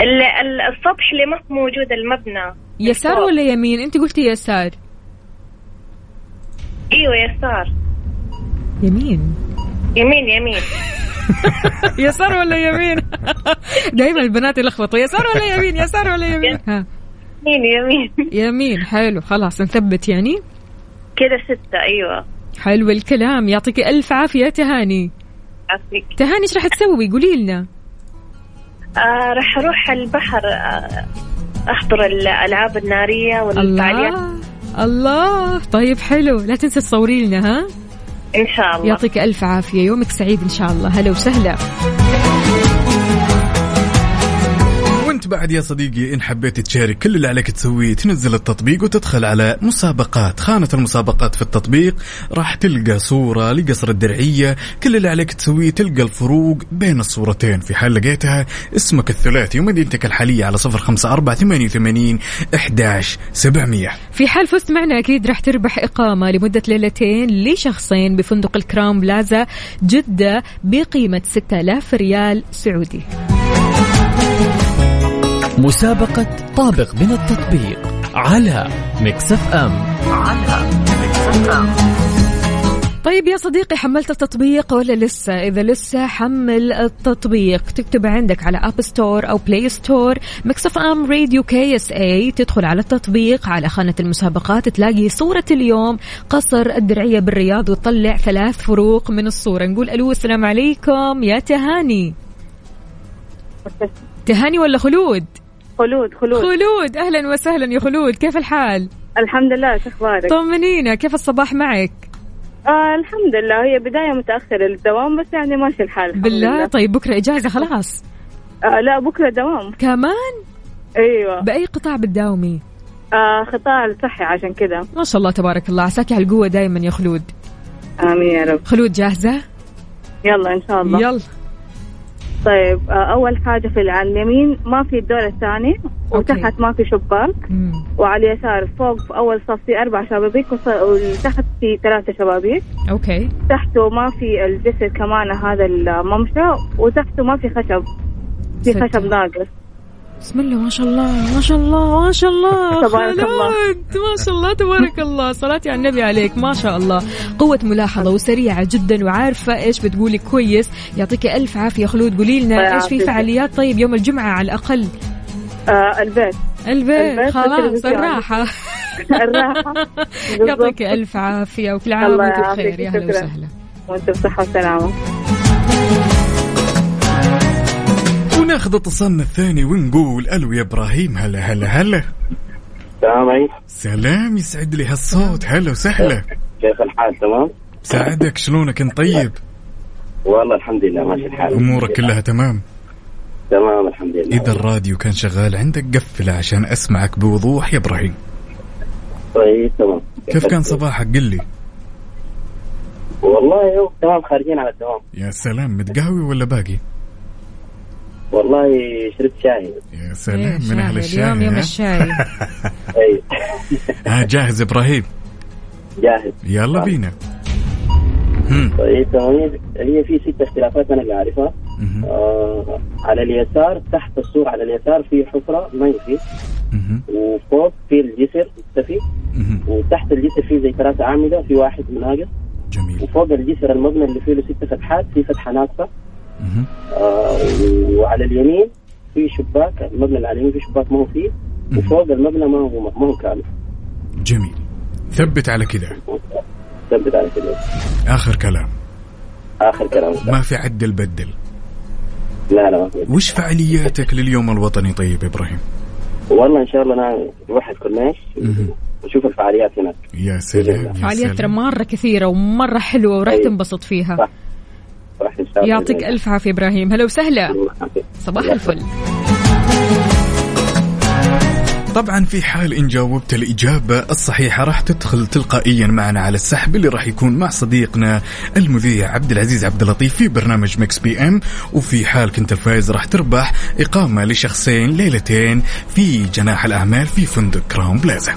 ال- ال- السطح اللي ما هو موجود المبنى. يسار ولا يمين؟ أنت قلتي يسار. إيوه يسار. يمين. يمين يمين. يسار ولا يمين؟ دائما البنات يلخبطوا. يسار ولا يمين؟ يسار ولا يمين؟ ها. يمين يمين. يمين حلو خلاص نثبت يعني. كذا ستة أيوه. حلو الكلام يعطيك ألف عافية تهاني. عافيك. تهاني إيش راح تسوي؟ قولي لنا. آه راح أروح البحر آه أحضر الألعاب النارية والفعاليات الله الله. طيب حلو. لا تنسي تصوري لنا ها؟ إن شاء الله. يعطيك ألف عافية يومك سعيد إن شاء الله. هلا وسهلا. بعد يا صديقي إن حبيت تشارك كل اللي عليك تسويه تنزل التطبيق وتدخل على مسابقات. خانة المسابقات في التطبيق راح تلقى صورة لقصر الدرعية. كل اللي عليك تسويه تلقى الفروق بين الصورتين. في حال لقيتها اسمك الثلاثي ومدينتك الحالية على صفر خمسة أربعة ثمانية وثمانين إحداش سبعمية. في حال فزت معنا أكيد راح تربح إقامة لمدة ليلتين لشخصين بفندق الكراون بلازا جدة بقيمة 6000 ريال سعودي. مسابقة طابق من التطبيق على Mix FM على Mix FM طيب يا صديقي حملت التطبيق ولا لسه؟ إذا لسه حمل التطبيق. تكتب عندك على App Store أو Play Store Mix FM Radio KSA تدخل على التطبيق على خانة المسابقات تلاقي صورة اليوم قصر الدرعية بالرياض وتطلع ثلاث فروق من الصورة. نقول ألو السلام عليكم. يا تهاني. تهاني ولا خلود؟ خلود خلود. خلود. أهلا وسهلا يا خلود. كيف الحال؟ الحمد لله شو أخبارك؟ طمنينا. كيف الصباح معك؟ آه الحمد لله. هي بداية متأخرة للدوام بس يعني ماشي الحال الحمد بالله؟ لله. طيب بكرة إجازة خلاص؟ آه لا بكرة دوام. كمان؟ أيوه. بأي قطاع بتداومي؟ آه قطاع الصحي عشان كذا ما شاء الله تبارك الله. عساكي على القوة دايما يا خلود. آمين يا رب. خلود جاهزة؟ يلا إن شاء الله. يلا. طيب آه أول حاجة في على اليمين ما في الدور الثاني وتحت ما في شباك وعلى اليسار فوق في أول صف في أربع شبابيك وتحت في ثلاثة شبابيك. أوكي. تحته ما في الجسر كمان هذا الممشى وتحته ما في خشب في. خشب ناقص. بسم الله ما شاء الله ما شاء الله ما شاء الله تبارك الله. خلود ما شاء الله تبارك الله. صلاتي على النبي عليك ما شاء الله. قوة ملاحظة وسريعة جدا وعارفة إيش بتقولي كويس. يعطيك ألف عافية خلود قولي لنا إيش في. فعاليات؟ طيب يوم الجمعة على الأقل. آه البيت. البيت البيت خلاص والتلفزيون. الراحة. الراحة. يعطيك ألف عافية وكل عام يعافيك، بخير. يا هلا شكراً. وسهلا. وانت بصحة وسلامة. وناخذ اتصالنا الثاني ونقول ألو يا إبراهيم هلا هلا هلا. السلام عليكم. سلام يسعد لي هالصوت. هلا وسهلا. كيف الحال؟ تمام؟ ساعدك شلونك أنت طيب؟ والله الحمد لله ماشي الحال. أمورك كلها تمام؟ تمام الحمد لله. إذا الراديو كان شغال عندك قفله عشان أسمعك بوضوح يا إبراهيم. طيب تمام. كيف كان صباحك؟ قل لي. والله تمام خارجين على الدوام يا سلام متقهوي ولا باقي؟ والله شربت شاي. يا سلام من أهل الشاي اليوم يوم ها؟ الشاي. أي. ها جاهز إبراهيم؟ جاهز. يلا بينا. طيب هي في ست اختلافات أنا اللي عارفها آه على اليسار تحت الصورة على اليسار في حفرة ما في وفوق في الجسر مختفي وتحت الجسر في زي ثلاثة أعمدة في واحد ناقص جميل. وفوق الجسر المبنى اللي فيه له ست فتحات في فتحة ناقصة. آه وعلى اليمين في شباك المبنى اللي على اليمين في شباك ما هو فيه وفوق المبنى ما هو ما هو كامل. جميل. ثبت على كذا ثبت على كده. آخر كلام. آخر كلام. ما في عدل بدل لا لا ما في. وش فعالياتك لليوم الوطني طيب إبراهيم؟ والله إن شاء الله أنا نروح الكورنيش ونشوف الفعاليات هناك. يا سلام يا فعاليات ترى سلام مرة كثيرة ومرة حلوة وراح أيوة. تنبسط فيها. راح يعطيك ألف عافية إبراهيم. هلا وسهلا. صباح الفل. طبعا في حال إن جاوبت الإجابة الصحيحة راح تدخل تلقائيا معنا على السحب اللي راح يكون مع صديقنا المذيع عبد العزيز عبد اللطيف في برنامج Mix PM. وفي حال كنت الفائز راح تربح إقامة لشخصين ليلتين في جناح الأعمال في فندق Crowne Plaza.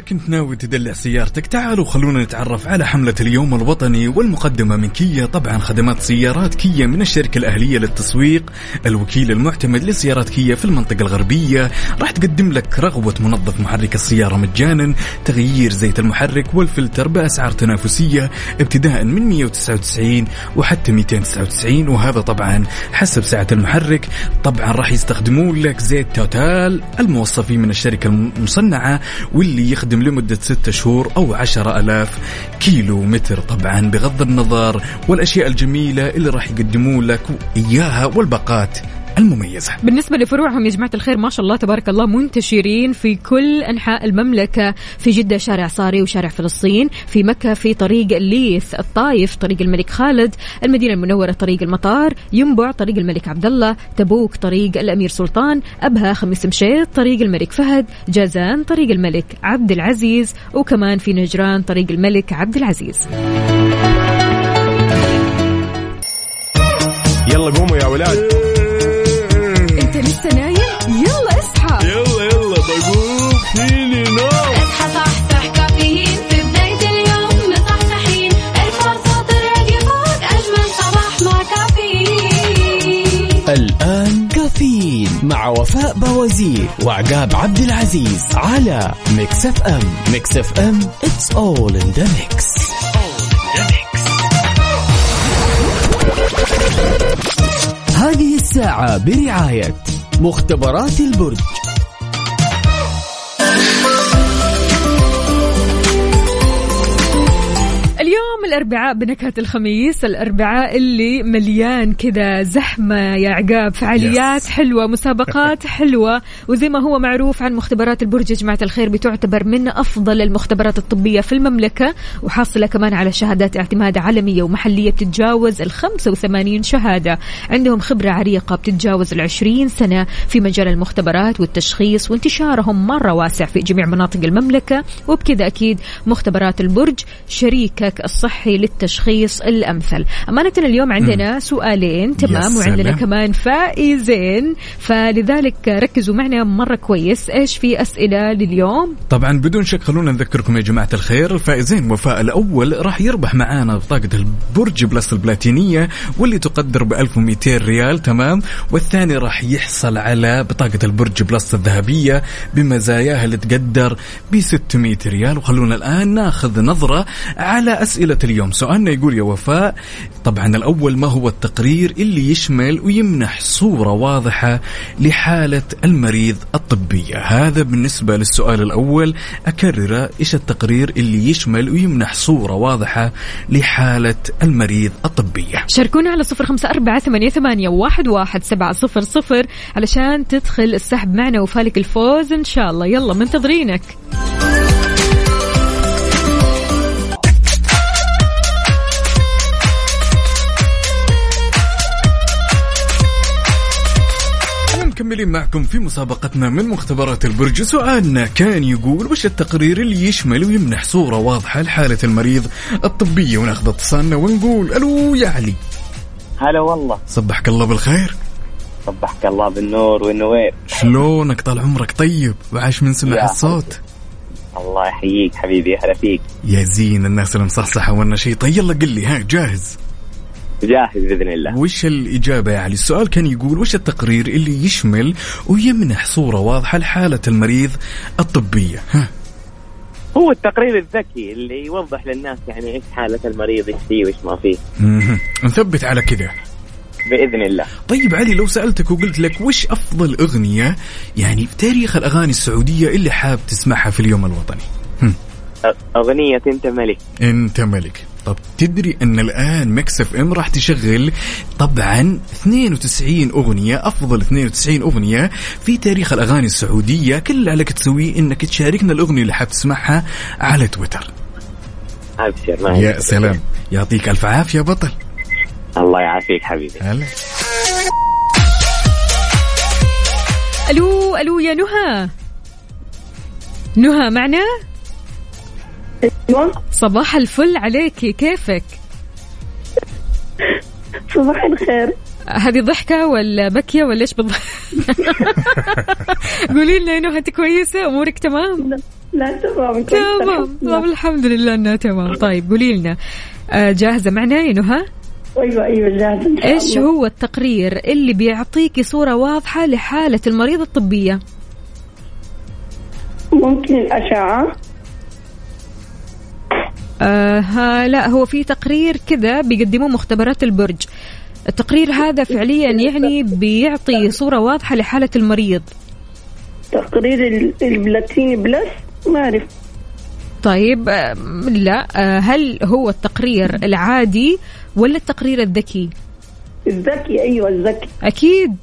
كنت ناوي تدلع سيارتك تعالوا خلونا نتعرف على حملة اليوم الوطني والمقدمة من كيا. طبعا خدمات سيارات كيا من الشركة الأهلية للتسويق. الوكيل المعتمد لسيارات كيا في المنطقة الغربية راح تقدم لك رغوة منظف محرك السيارة مجانا تغيير زيت المحرك والفلتر بأسعار تنافسية ابتداء من 199 وحتى 299 وهذا طبعا حسب سعة المحرك. طبعا راح يستخدمون لك زيت توتال الموصى فيه من الشركة المصنعة واللي يخدم لمدة ستة شهور أو عشرة ألاف كيلو متر طبعا بغض النظر والأشياء الجميلة اللي راح يقدمون لك إياها والباقات. المميزة. بالنسبة لفروعهم يا جماعة الخير ما شاء الله تبارك الله منتشرين في كل أنحاء المملكة في جدة شارع صاري وشارع فلسطين في مكة في طريق الليث الطايف طريق الملك خالد المدينة المنورة طريق المطار ينبع طريق الملك عبد الله تبوك طريق الأمير سلطان أبها خميس مشيط طريق الملك فهد جازان طريق الملك عبد العزيز وكمان في نجران طريق الملك عبد العزيز. يلا قوموا يا ولاد. فيني نوم اصحى صحصح كافيين. في بداية اليوم مصحصحين. الفرصة تراقي فوق أجمل صباح مع كافيين. الآن كافيين مع وفاء بوازير وعقاب عبد العزيز على Mix FM Mix FM it's all in the mix. هذه الساعة برعاية مختبرات البرج. الأربعاء بنكهة الخميس الأربعاء اللي مليان كذا زحمة يا عقاب فعاليات حلوة مسابقات حلوة وزي ما هو معروف عن مختبرات البرج يا جماعة الخير بتعتبر من أفضل المختبرات الطبية في المملكة وحاصلة كمان على شهادات اعتماد عالمية ومحلية بتتجاوز ال 85 شهادة. عندهم خبرة عريقة بتتجاوز ال 20 سنة في مجال المختبرات والتشخيص وانتشارهم مرة واسع في جميع مناطق المملكة وبكذا أكيد مختبرات البرج شريكك الصحي للتشخيص الأمثل. أمانة اليوم عندنا سؤالين تمام وعندنا. كمان فائزين. فلذلك ركزوا معنا مرة كويس. إيش في أسئلة لليوم؟ طبعا بدون شك خلونا نذكركم يا جماعة الخير. الفائزين وفاء الأول راح يربح معانا بطاقة البرج بلس البلاتينية واللي تقدر ب 1200 ريال تمام. والثاني راح يحصل على بطاقة البرج بلس الذهبية بمزاياها اللي تقدر ب 600 ريال. وخلونا الآن ناخذ نظرة على أسئلة اليوم. سؤالنا يقول يا وفاء طبعا الأول ما هو التقرير اللي يشمل ويمنح صورة واضحة لحالة المريض الطبية هذا بالنسبة للسؤال الأول. أكرره إيش التقرير اللي يشمل ويمنح صورة واضحة لحالة المريض الطبية شاركونا على صفر خمسة أربعة ثمانية, ثمانية واحد, واحد سبعة صفر صفر علشان تدخل السحب معنا وفالك الفوز إن شاء الله. يلا منتظرينك. مكملين معكم في مسابقتنا من مختبرات البرج. سؤالنا كان يقول وش التقرير اللي يشمل ويمنح صورة واضحة لحالة المريض الطبية وناخذ اتصالنا ونقول ألو يا علي. هلا والله. صبحك الله بالخير. صبحك الله بالنور والنوير. شلونك؟ طال عمرك طيب؟ وعاش من سمع الصوت. الله يحييك حبيبي هلا فيك. يا زين الناس المصحصحة والنشيطة. يلا قل لي ها جاهز. جاهز بإذن الله. وش الإجابة يا علي السؤال كان يقول وش التقرير اللي يشمل ويمنح صورة واضحة لحالة المريض الطبية؟ ها. هو التقرير الذكي اللي يوضح للناس يعني إيش حالة المريض إيش فيه وإيش ما فيه. نثبت على كذا بإذن الله. طيب علي لو سألتك وقلت لك وش أفضل أغنية يعني في تاريخ الأغاني السعودية اللي حاب تسمعها في اليوم الوطني؟ أ- أغنية أنت ملك. أنت ملك. طب تدري أن الآن Mix FM راح تشغل طبعا 92 أغنية أفضل 92 أغنية في تاريخ الأغاني السعودية. كل اللي عليك تسويه إنك تشاركنا الأغنية اللي حاب تسمعها على تويتر. ابشر ما يا. سلام. يعطيك ألف عافية بطل. الله يعافيك حبيبي. هلا. ألو ألو يا نهى. نهى معنا؟ صباح الفل عليكي كيفك؟ صباح الخير. هذه ضحكة ولا بكية ولا إيش بالضبط قولي لنا يا نهى انت كويسة أمورك تمام؟ لا تمام تمام طب الحمد لله إنها تمام. طيب قولي لنا آه، جاهزة معنا يا نهى أيوه أيوه شاء إيش. هو التقرير اللي بيعطيكي صورة واضحة لحالة المريض الطبية؟ ممكن الأشعة. آه ها لا هو في تقرير كذا بيقدموه مختبرات البرج. التقرير هذا فعليا يعني بيعطي صورة واضحة لحالة المريض. تقرير ال- البلاتيني Plus؟ ما أعرف. طيب آه، لا آه، هل هو التقرير العادي ولا التقرير الذكي؟ الذكي أيوه الذكي. أكيد.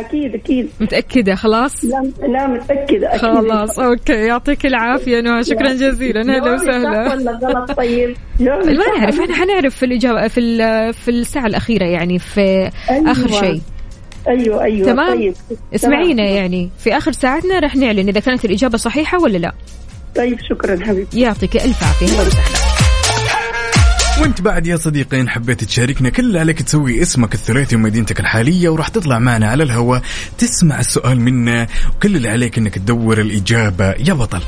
أكيد أكيد. متأكدة خلاص؟ لا لا متأكدة أكيد. خلاص okay. يعطيك العافية نهى شكرا جزيلا. صح وسهلا. ولا غلط؟ طيب. ما نعرف إحنا حنعرف في الإجابة في في الساعة الأخيرة يعني في أيوة. آخر شيء. أيوه أيوه. تمام؟ طيب. اسمعينا تمام. يعني. في آخر ساعتنا رح نعلن إذا كانت الإجابة صحيحة ولا لا. طيب شكرا حبيبي يعطيك ألف عافية. أهلا وسهلا. وانت بعد يا صديقي إن حبيت تشاركنا كل اللي عليك تسوي اسمك الثلاثي ومدينتك الحالية وراح تطلع معنا على الهواء تسمع السؤال منا وكل اللي عليك إنك تدور الإجابة. يا بطل.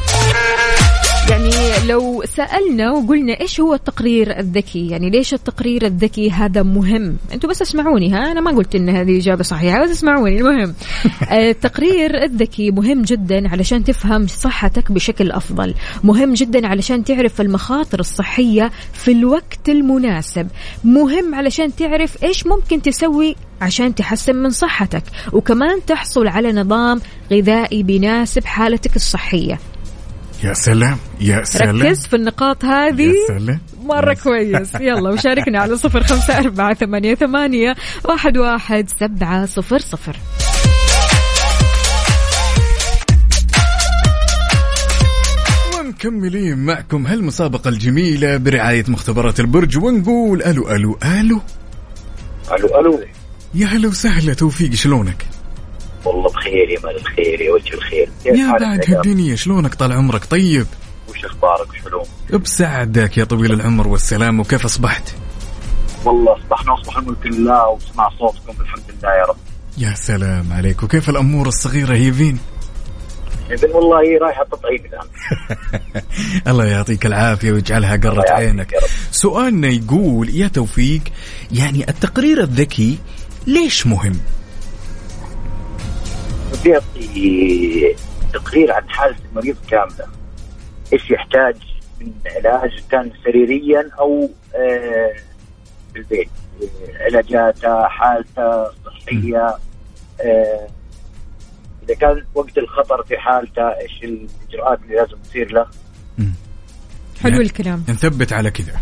لو سألنا وقلنا إيش هو التقرير الذكي؟ يعني ليش التقرير الذكي هذا مهم؟ أنتوا بس اسمعوني ها؟ أنا ما قلت إن هذه إجابة صحيحة بس اسمعوني المهم. التقرير الذكي مهم جدا علشان تفهم صحتك بشكل أفضل. مهم جدا علشان تعرف المخاطر الصحية في الوقت المناسب. مهم علشان تعرف إيش ممكن تسوي عشان تحسن من صحتك. وكمان تحصل على نظام غذائي بيناسب حالتك الصحية. يا سلام يا سلام. ركز في النقاط هذه. يا سلام. مرة كويس. يلا وشاركنا على صفر خمسة أربعة ثمانية, ثمانية واحد, واحد سبعة صفر صفر. ومكملين معكم هالمسابقة الجميلة برعاية مختبرات البرج ونقول ألو ألو ألو. ألو ألو. يا هلا وسهلا توفيق شلونك؟ والله بخير يا مال الخير يا وجه الخير يا بعد يا هالدنيا شلونك طال عمرك طيب؟ وش أخبارك وش علوم؟ بسعدك يا طويل العمر والسلام وكيف أصبحت؟ والله أصبحنا واصبح الملك لله وسمع صوتكم الحمد لله يا رب يا سلام عليك وكيف الأمور الصغيرة هيفين؟ إذن والله هي رايحة تطعيم الآن الله يعطيك العافية ويجعلها قرة عينك سؤالنا يقول يا توفيق يعني التقرير الذكي ليش مهم؟ بدي اعطي تقرير عن حالة المريض كاملة. إيش يحتاج من علاج؟ كان سريريا أو آه في البيت آه، علاجاته حالته الصحيه آه إذا كان وقت الخطر في حالته إيش الإجراءات اللي لازم تصير له؟ حلو الكلام. نثبت على كذا.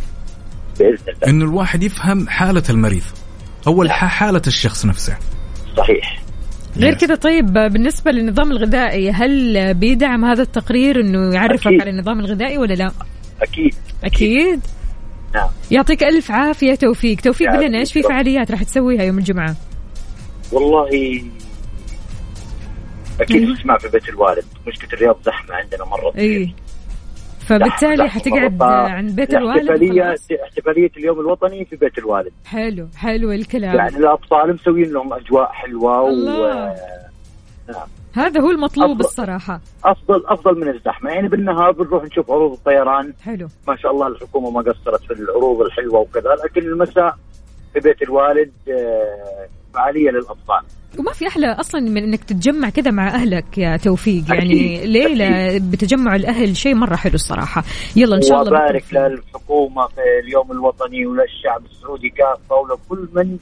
بإذن الله. إنه الواحد يفهم حالة المريض. أول ح- حالة الشخص نفسه. صحيح. غير كذا طيب بالنسبة للنظام الغذائي هل بيدعم هذا التقرير إنه يعرفك أكيد. على النظام الغذائي ولا لا؟ أكيد. أكيد. نعم. يعطيك ألف عافية توفيق. توفيق قول لنا إيش في. فعاليات راح تسويها يوم الجمعة؟ والله أكيد تسمع في بيت الوالد. مشكلة الرياض زحمة عندنا مرة اي فبالتالي حتقعد. عند بيت الوالد الاحتفاليه وخلاص؟ احتفالية اليوم الوطني في بيت الوالد حلو حلو الكلام يعني الأطفال مسويين لهم أجواء حلوة و. نعم هذا هو المطلوب أفضل. الصراحة افضل أفضل من الزحمة يعني بالنهار بنروح نشوف عروض الطيران حلو ما شاء الله الحكومة ما قصرت في العروض الحلوة وكذا لكن المساء في بيت الوالد آه، فعالية للأطفال. وما في أحلى أصلا من إنك تتجمع كذا مع أهلك يا توفيق. يعني. ليلة بتجمع الأهل شيء مرة حلو الصراحة. يلا إن شاء الله وبارك. للحكومة في اليوم الوطني وللشعب السعودي كافة ولكل من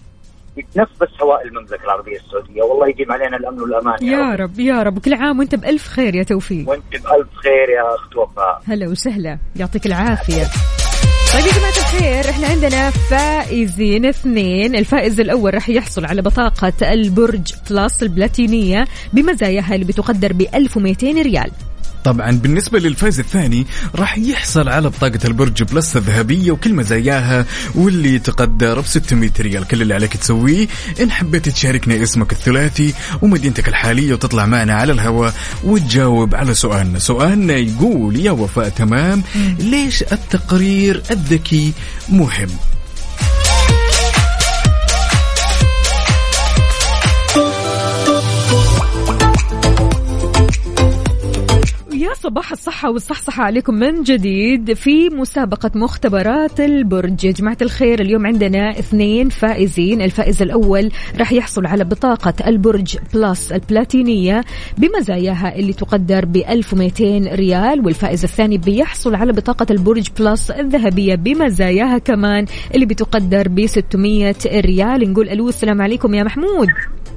يتنفس هواء المملكة العربية السعودية. والله يديم علينا الأمن والأمان يا, يا رب. يا رب. كل عام وأنت بألف خير يا توفيق. وأنت بألف خير يا أخت وفاء. هلا وسهلا. يعطيك العافية. طيب يا جماعة الخير إحنا عندنا فائزين اثنين. الفائز الأول راح يحصل على بطاقة البرج بلس البلاتينية بمزاياها اللي بتقدر ب 1200 ريال. طبعا بالنسبة للفائز الثاني راح يحصل على بطاقة البرج بلس الذهبية وكل مزاياها واللي تقدر ب 600 ريال. كل اللي عليك تسويه إن حبيت تشاركنا اسمك الثلاثي ومدينتك الحالية وتطلع معنا على الهواء وتجاوب على سؤالنا. سؤالنا يقول يا وفاء تمام ليش التقرير الذكي مهم؟ صباح الصحة والصحصحة عليكم من جديد في مسابقة مختبرات البرج. يا جماعة الخير اليوم عندنا اثنين فائزين. الفائز الأول راح يحصل على بطاقة البرج Plus البلاتينية بمزاياها اللي تقدر ب 1200 ريال والفائز الثاني بيحصل على بطاقة البرج Plus الذهبية بمزاياها كمان اللي بتقدر ب 600 ريال. نقول ألو السلام عليكم يا محمود.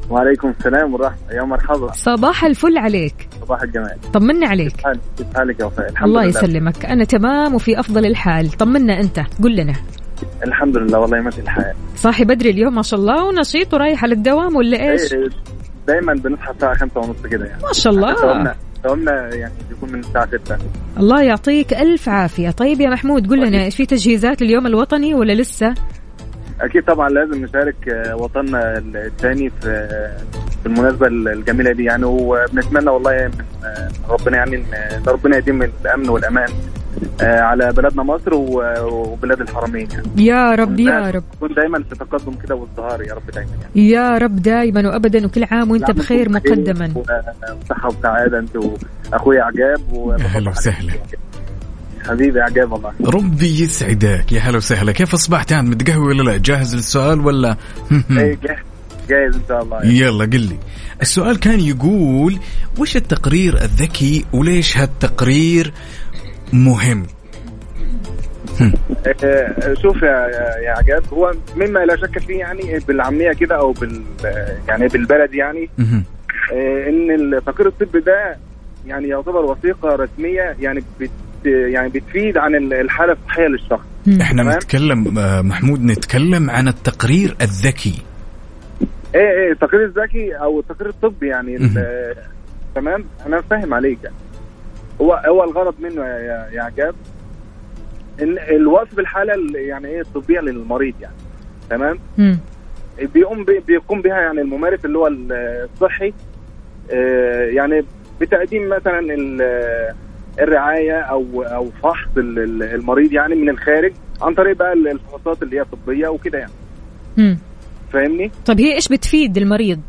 وعليكم السلام ورحمة يا مرحبا. صباح الفل عليك. صباح الجمال. طمنا عليك. كيف حالك؟ يا وفاء؟ الحمد الله لله. يسلمك. أنا تمام وفي أفضل الحال. طمنا أنت. قل لنا. الحمد لله والله ماشي الحال. صاحي بدري اليوم ما شاء الله ونشيط ورايح على الدوام ولا إيش؟ إيه، دايما بنصحى الساعة خمسة ونص كده يعني. ما شاء الله. دوامنا دوامنا يعني بيكون من الساعة 6 الله يعطيك ألف عافية. طيب يا محمود قل لنا إيش في تجهيزات اليوم الوطني ولا لسه؟ أكيد طبعا لازم نشارك آه، وطننا الثاني في في المناسبة الجميلة دي. يعني وبنتمنى والله من آه، ربنا يعني إن ربنا يديم الأمن والأمان آه، على بلدنا مصر وبلاد الحرمين يعني. يا رب يا رب. نكون دايما في تقدم كده وازدهار يا رب دايما يعني. يا رب دائما وابدا وكل عام وأنت بخير مقدما. وصحة وسعادة أنت وأخويا عجاب هلا وسهلا. حبيبي عجاب والله. ربي يسعدك. يا هلا وسهلا. كيف أصبحت؟ انت متقهوي ولا لا؟ جاهز للسؤال ولا؟ إيه، جاهز جاهز إن شاء الله. يلا قل لي. السؤال كان يقول وش التقرير الذكي وليش هالتقرير مهم؟ آه، شوف يا يا- عجاب هو مما لا شك فيه يعني بالعامية كده أو بال يعني بالبلد يعني. آه، إن التقرير الطبي ده يعني يعتبر وثيقة رسمية يعني يعني بتفيد عن ال- الحالة الصحية للشخص. إحنا تمام؟ نتكلم آه، محمود نتكلم عن التقرير الذكي. إيه إيه التقرير الذكي أو التقرير الطبي يعني تمام؟ أنا فاهم عليك. يعني. هو هو الغرض منه يا يا, عجاب إن الوصف الحالة ال- يعني إيه الطبية للمريض يعني. تمام؟ بيقوم بي- بيقوم بها يعني الممارس اللي هو ال- الصحي آه، يعني بتقديم مثلا ال- الرعاية أو أو فحص ال- ال- المريض يعني من الخارج عن طريق بقى الفحوصات اللي هي طبية وكده يعني مم. فاهمني؟ طيب هي إيش بتفيد المريض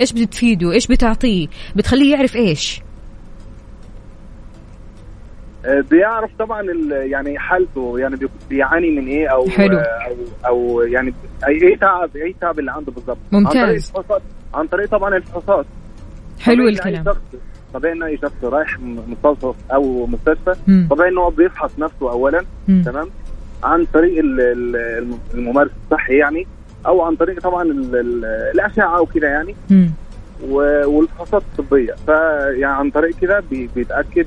إيش بتفيده إيش بتعطيه بتخليه يعرف إيش آه، بيعرف طبعا يعني حالته يعني بي- بيعاني من إيه أو حلو. أو أو يعني اي إيه تعب إيه تعب اللي عنده بالظبط ممتاز. عن طريق الفحوصات عن طريق طبعا الفحوصات حلو الكلام. طبيعي إن أي شخص رايح مستوصف أو مستشفى. طبيعي إن هو بيفحص نفسه اولا مم. تمام عن طريق ال- ال- الم- الممارس الصحي يعني أو عن طريق طبعا ال- ال- الأشعة وكده يعني والفحوصات الطبية فيعني عن طريق كده بي- بيتأكد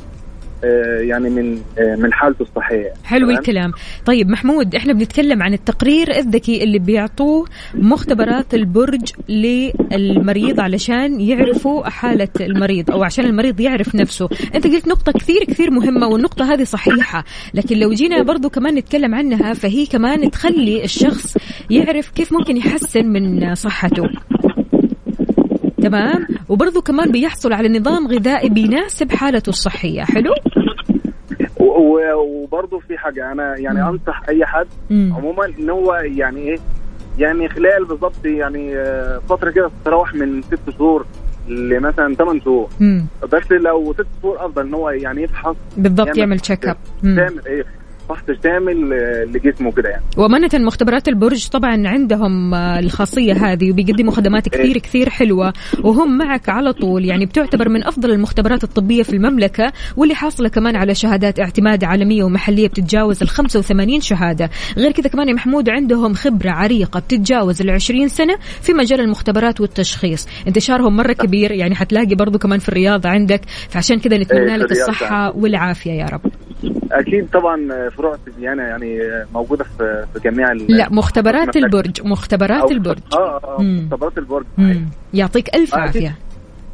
يعني من آه، من حالته الصحية. حلو؟ الكلام. طيب محمود إحنا بنتكلم عن التقرير الذكي اللي بيعطوه مختبرات البرج للمريض علشان يعرفوا حالة المريض أو عشان المريض يعرف نفسه. أنت قلت نقطة كثير كثير مهمة والنقطة هذه صحيحة. لكن لو جينا برضو كمان نتكلم عنها فهي كمان تخلي الشخص يعرف كيف ممكن يحسن من صحته. تمام وبرضو كمان بيحصل على نظام غذائي بيناسب حالته الصحية حلو وبرضه في حاجة أنا يعني أنصح أي حد مم. عموما إن هو يعني إيه يعني خلال بالظبط يعني آه، فترة كده تتراوح من ست شهور لمثلا ثمان شهور مم. بس لو ست شهور أفضل إن هو يعني يفحص بالضبط يعمل check up مم. تعمل إيه فحص شامل آه، لجسمه كده يعني. وأمانة مختبرات البرج طبعا عندهم آه، الخاصية هذه وبيقدموا خدمات كثير كثير حلوة وهم معك على طول. يعني بتعتبر من أفضل المختبرات الطبية في المملكة واللي حاصلة كمان على شهادات اعتماد عالمية ومحلية بتتجاوز ال 85 شهادة. غير كذا كمان يا محمود عندهم خبرة عريقة بتتجاوز ال 20 سنة في مجال المختبرات والتشخيص. انتشارهم مرة كبير يعني حتلاقي برضو كمان في الرياض عندك. فعشان كذا إيه، نتمنى في لك الصحة والعافية يا رب. أكيد طبعا آه، فروع التبيانه يعني آه، موجودة في في جميع ال- لا مختبرات. البرج مختبرات البرج. آه آه. مختبرات البرج. يعطيك ألف آه، عافية.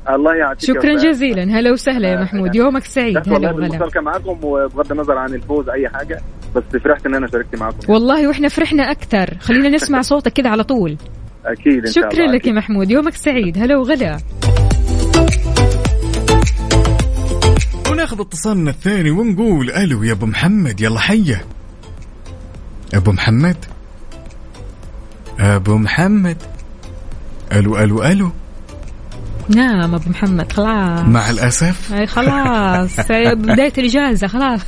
الله يعطيك شكرا. جزيلا. هلا وسهلا يا محمود. يومك سعيد. بس والله هلا وغلا معاكم وبغض النظر عن الفوز أي حاجة بس فرحت إن أنا شاركت معاكم. والله وإحنا فرحنا أكثر. خلينا نسمع صوتك كذا على طول. أكيد شكرا لك يا محمود. يومك سعيد. هلا وغلا. وناخذ اتصالنا الثاني ونقول ألو يا أبو محمد يلا حيه أبو محمد؟ أبو محمد؟ ألو ألو ألو. نام أبو محمد خلاص. مع الأسف. أي خلاص. بداية الإجازة خلاص.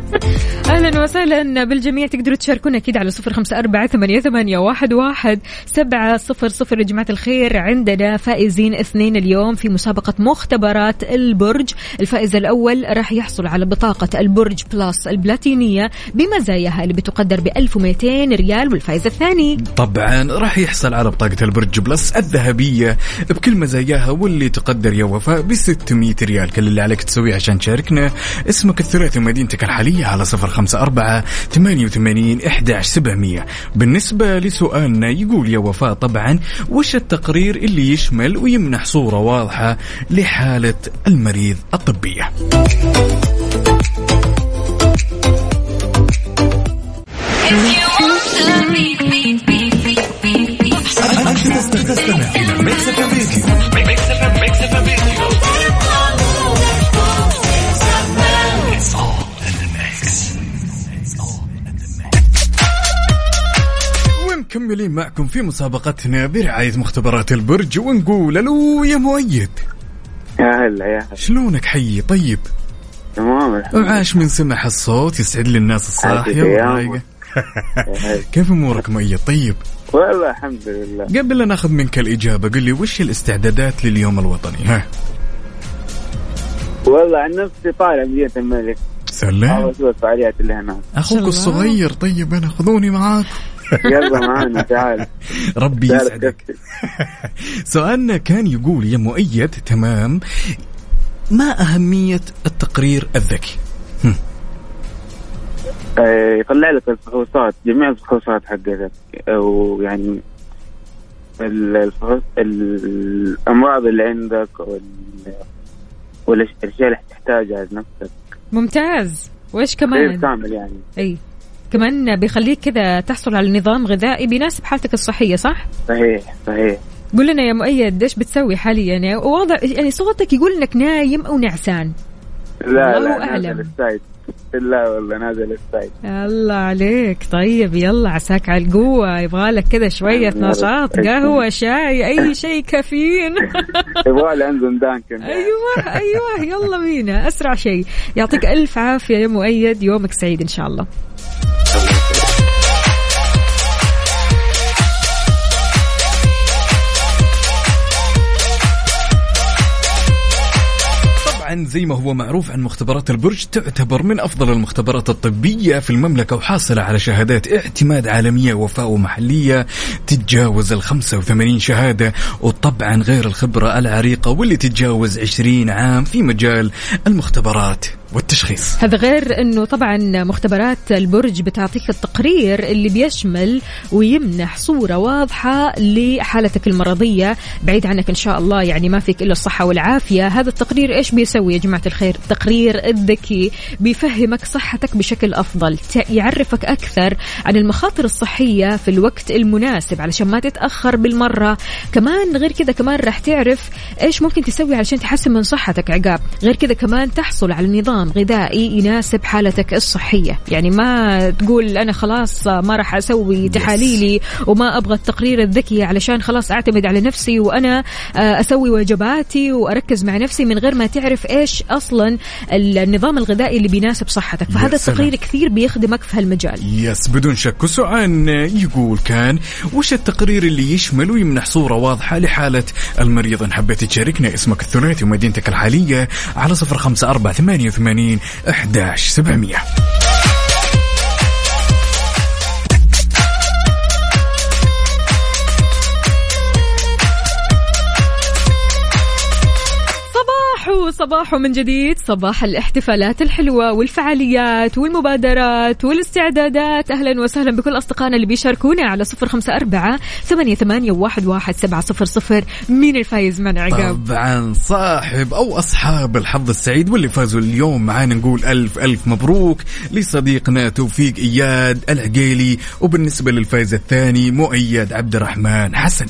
أهلا وسهلا. بالجميع تقدروا تشاركونا أكيد على صفر خمسة أربعة ثمانية, ثمانية واحد, واحد سبعة صفر صفر. يا جماعة الخير عندنا فائزين اثنين اليوم في مسابقة مختبرات البرج. الفائز الأول راح يحصل على بطاقة البرج بلس البلاتينية بمزاياها اللي بتقدر ب 1200 ريال والفائز الثاني. طبعا راح يحصل على بطاقة البرج بلس الذهبية بكل مزاياها. واللي تقدر يا وفاء ب 600 ريال. كل اللي عليك تسويه عشان تشاركنا. اسمك الثلاثي ومدينتك الحالية على صفر خمسة أربعة ثمانية وثمانين إحداش سبعمية. بالنسبة لسؤالنا يقول يا وفاء طبعا وش التقرير اللي يشمل ويمنح صورة واضحة لحالة المريض الطبية؟ تستمع إلى Mix FM Radio Mix FM Radio. ومكملين معكم في مسابقتنا برعاية مختبرات البرج ونقول ألو يا مؤيد. يا هلا يا هلا شلونك حي؟ طيب. تمام. وعاش من سمع الصوت يسعد لي الناس الصاحية والرايقة. كيف أمورك مؤيد طيب. والله الحمد لله. قبل لا ناخذ منك الإجابة قل لي وش الاستعدادات لليوم الوطني؟ ها. والله عن نفسي طالع مدينة الملك. سلام. الفعاليات اللي هناك أخوك الصغير طيب أنا خذوني معاك. يلا معانا تعال. ربي يسعدك. سؤالنا كان يقول يا مؤيد تمام ما أهمية التقرير الذكي؟ يطلع لك الفحوصات جميع الفحوصات حقتك. ويعني ال- الفحوص الأمراض اللي عندك وال والاشياء اللي تحتاجها لنفسك. ممتاز. تقرير كمان؟ كامل يعني. أي. كمان بيخليك كذا تحصل على نظام غذائي بيناسب حالتك الصحية صح؟ صحيح صحيح. قول لنا يا مؤيد إيش بتسوي حاليا؟ يعني واضح يعني صوتك يقول إنك نايم أو نعسان. لا لا أعلم. لا والله نازل السايد الله عليك. طيب يلا عساك على القوة. يبغالك كذا شوية. نشاط قهوة شاي أي شيء كافيين. يبغى لي أنزل دانكن أيوة أيوة. يلا بينا. أسرع شيء. يعطيك ألف عافية يا مؤيد. يومك سعيد إن شاء الله. طبعا زي ما هو معروف عن مختبرات البرج تعتبر من أفضل المختبرات الطبية في المملكة وحاصلة على شهادات اعتماد عالمية وفاء ومحليه تتجاوز ال 85 شهادة وطبعا غير الخبرة العريقة واللي تتجاوز 20 عام في مجال المختبرات. والتشخيص. هذا غير إنه طبعا مختبرات البرج بتعطيك التقرير اللي بيشمل ويمنح صورة واضحة لحالتك المرضية بعيد عنك إن شاء الله يعني ما فيك إلا الصحة والعافية. هذا التقرير إيش بيسوي يا جماعة الخير؟ التقرير الذكي بيفهمك صحتك بشكل أفضل ت- يعرفك أكثر عن المخاطر الصحية في الوقت المناسب علشان ما تتأخر بالمرة. كمان غير كذا كمان راح تعرف إيش ممكن تسوي علشان تحسن من صحتك عقاب. غير كذا كمان تحصل على نظام غذائي يناسب حالتك الصحية. يعني ما تقول أنا خلاص ما راح أسوي تحاليلي وما أبغى التقرير الذكي علشان خلاص أعتمد على نفسي وأنا آه، أسوي وجباتي وأركز مع نفسي من غير ما تعرف إيش أصلا النظام الغذائي اللي بيناسب صحتك. فهذا. التقرير كثير بيخدمك في هالمجال. يس بدون شك. وسؤال يقول كان وش التقرير اللي يشمل ويمنح صورة واضحة لحالة المريض؟ إن حبيت تشاركنا اسمك الثلاثي ومدينتك الحالية على صفر خمسة أربعة ثمانية 88 11 700 الصباح ومن جديد. صباح الاحتفالات الحلوة والفعاليات والمبادرات والاستعدادات. أهلا وسهلا بكل أصدقائنا اللي بيشاركونا على صفر خمسة أربعة ثمانية, ثمانية واحد, واحد سبعة صفر صفر. مين الفايز من عقاب؟ طبعا صاحب أو أصحاب الحظ السعيد واللي فازوا اليوم معانا نقول ألف ألف مبروك لصديقنا توفيق إياد العقيلي. وبالنسبة للفايز الثاني مؤيد عبد الرحمن حسن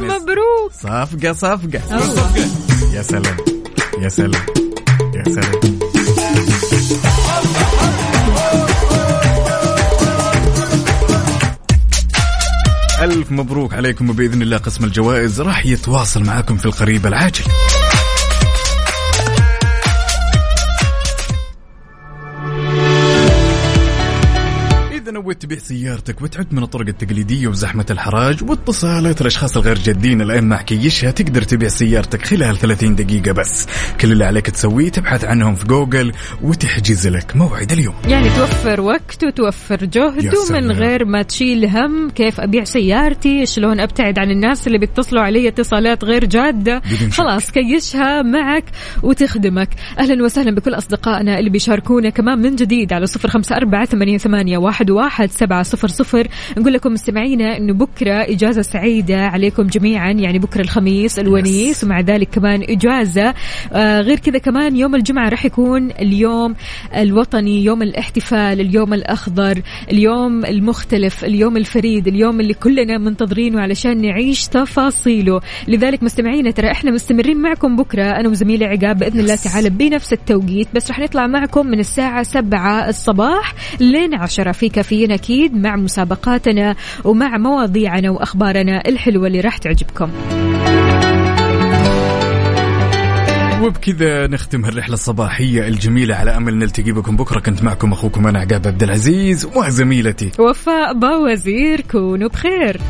مبروك. صفقة صفقة, صفقة. يا سلام يا سلام يا سلام ألف مبروك عليكم وبإذن الله قسم الجوائز راح يتواصل معكم في القريب العاجل. نويت تبيع سيارتك وتعد من الطرق التقليدية وزحمة الحراج واتصالات الأشخاص الغير جادين الآن مع كيشها تقدر تبيع سيارتك خلال 30 دقيقة بس. كل اللي عليك تسويه تبحث عنهم في جوجل وتحجز لك موعد اليوم. يعني توفر وقت وتوفر جهد ومن. غير ما تشيل هم كيف أبيع سيارتي؟ شلون أبتعد عن الناس اللي بيتصلوا علي اتصالات غير شك. خلاص كيشها معك وتخدمك. أهلا وسهلا بكل أصدقائنا اللي بيشاركونا كمان من جديد على صفر أربعة ثمانية, ثمانية واحد, واحد سبعة صفر صفر. نقول لكم مستمعينا إنه بكرة إجازة سعيدة عليكم جميعا. يعني بكرة الخميس الونيس ومع ذلك كمان إجازة. آه غير كذا كمان يوم الجمعة راح يكون اليوم الوطني يوم الاحتفال اليوم الأخضر اليوم المختلف اليوم الفريد اليوم اللي كلنا منتظرينه علشان نعيش تفاصيله. لذلك مستمعينا ترى إحنا مستمرين معكم بكرة. أنا وزميلي عقاب بإذن الله تعالى بنفس التوقيت. بس راح نطلع معكم من الساعة 7 الصباح لين 10 في كافيين أكيد مع مسابقاتنا ومع مواضيعنا وأخبارنا الحلوة اللي راح تعجبكم. وبكذا نختم هالرحلة الصباحية الجميلة على أمل نلتقي بكم بكرة. كنت معكم أخوكم أنا عقاب عبد العزيز وزميلتي. وفاء باوزير كونوا بخير.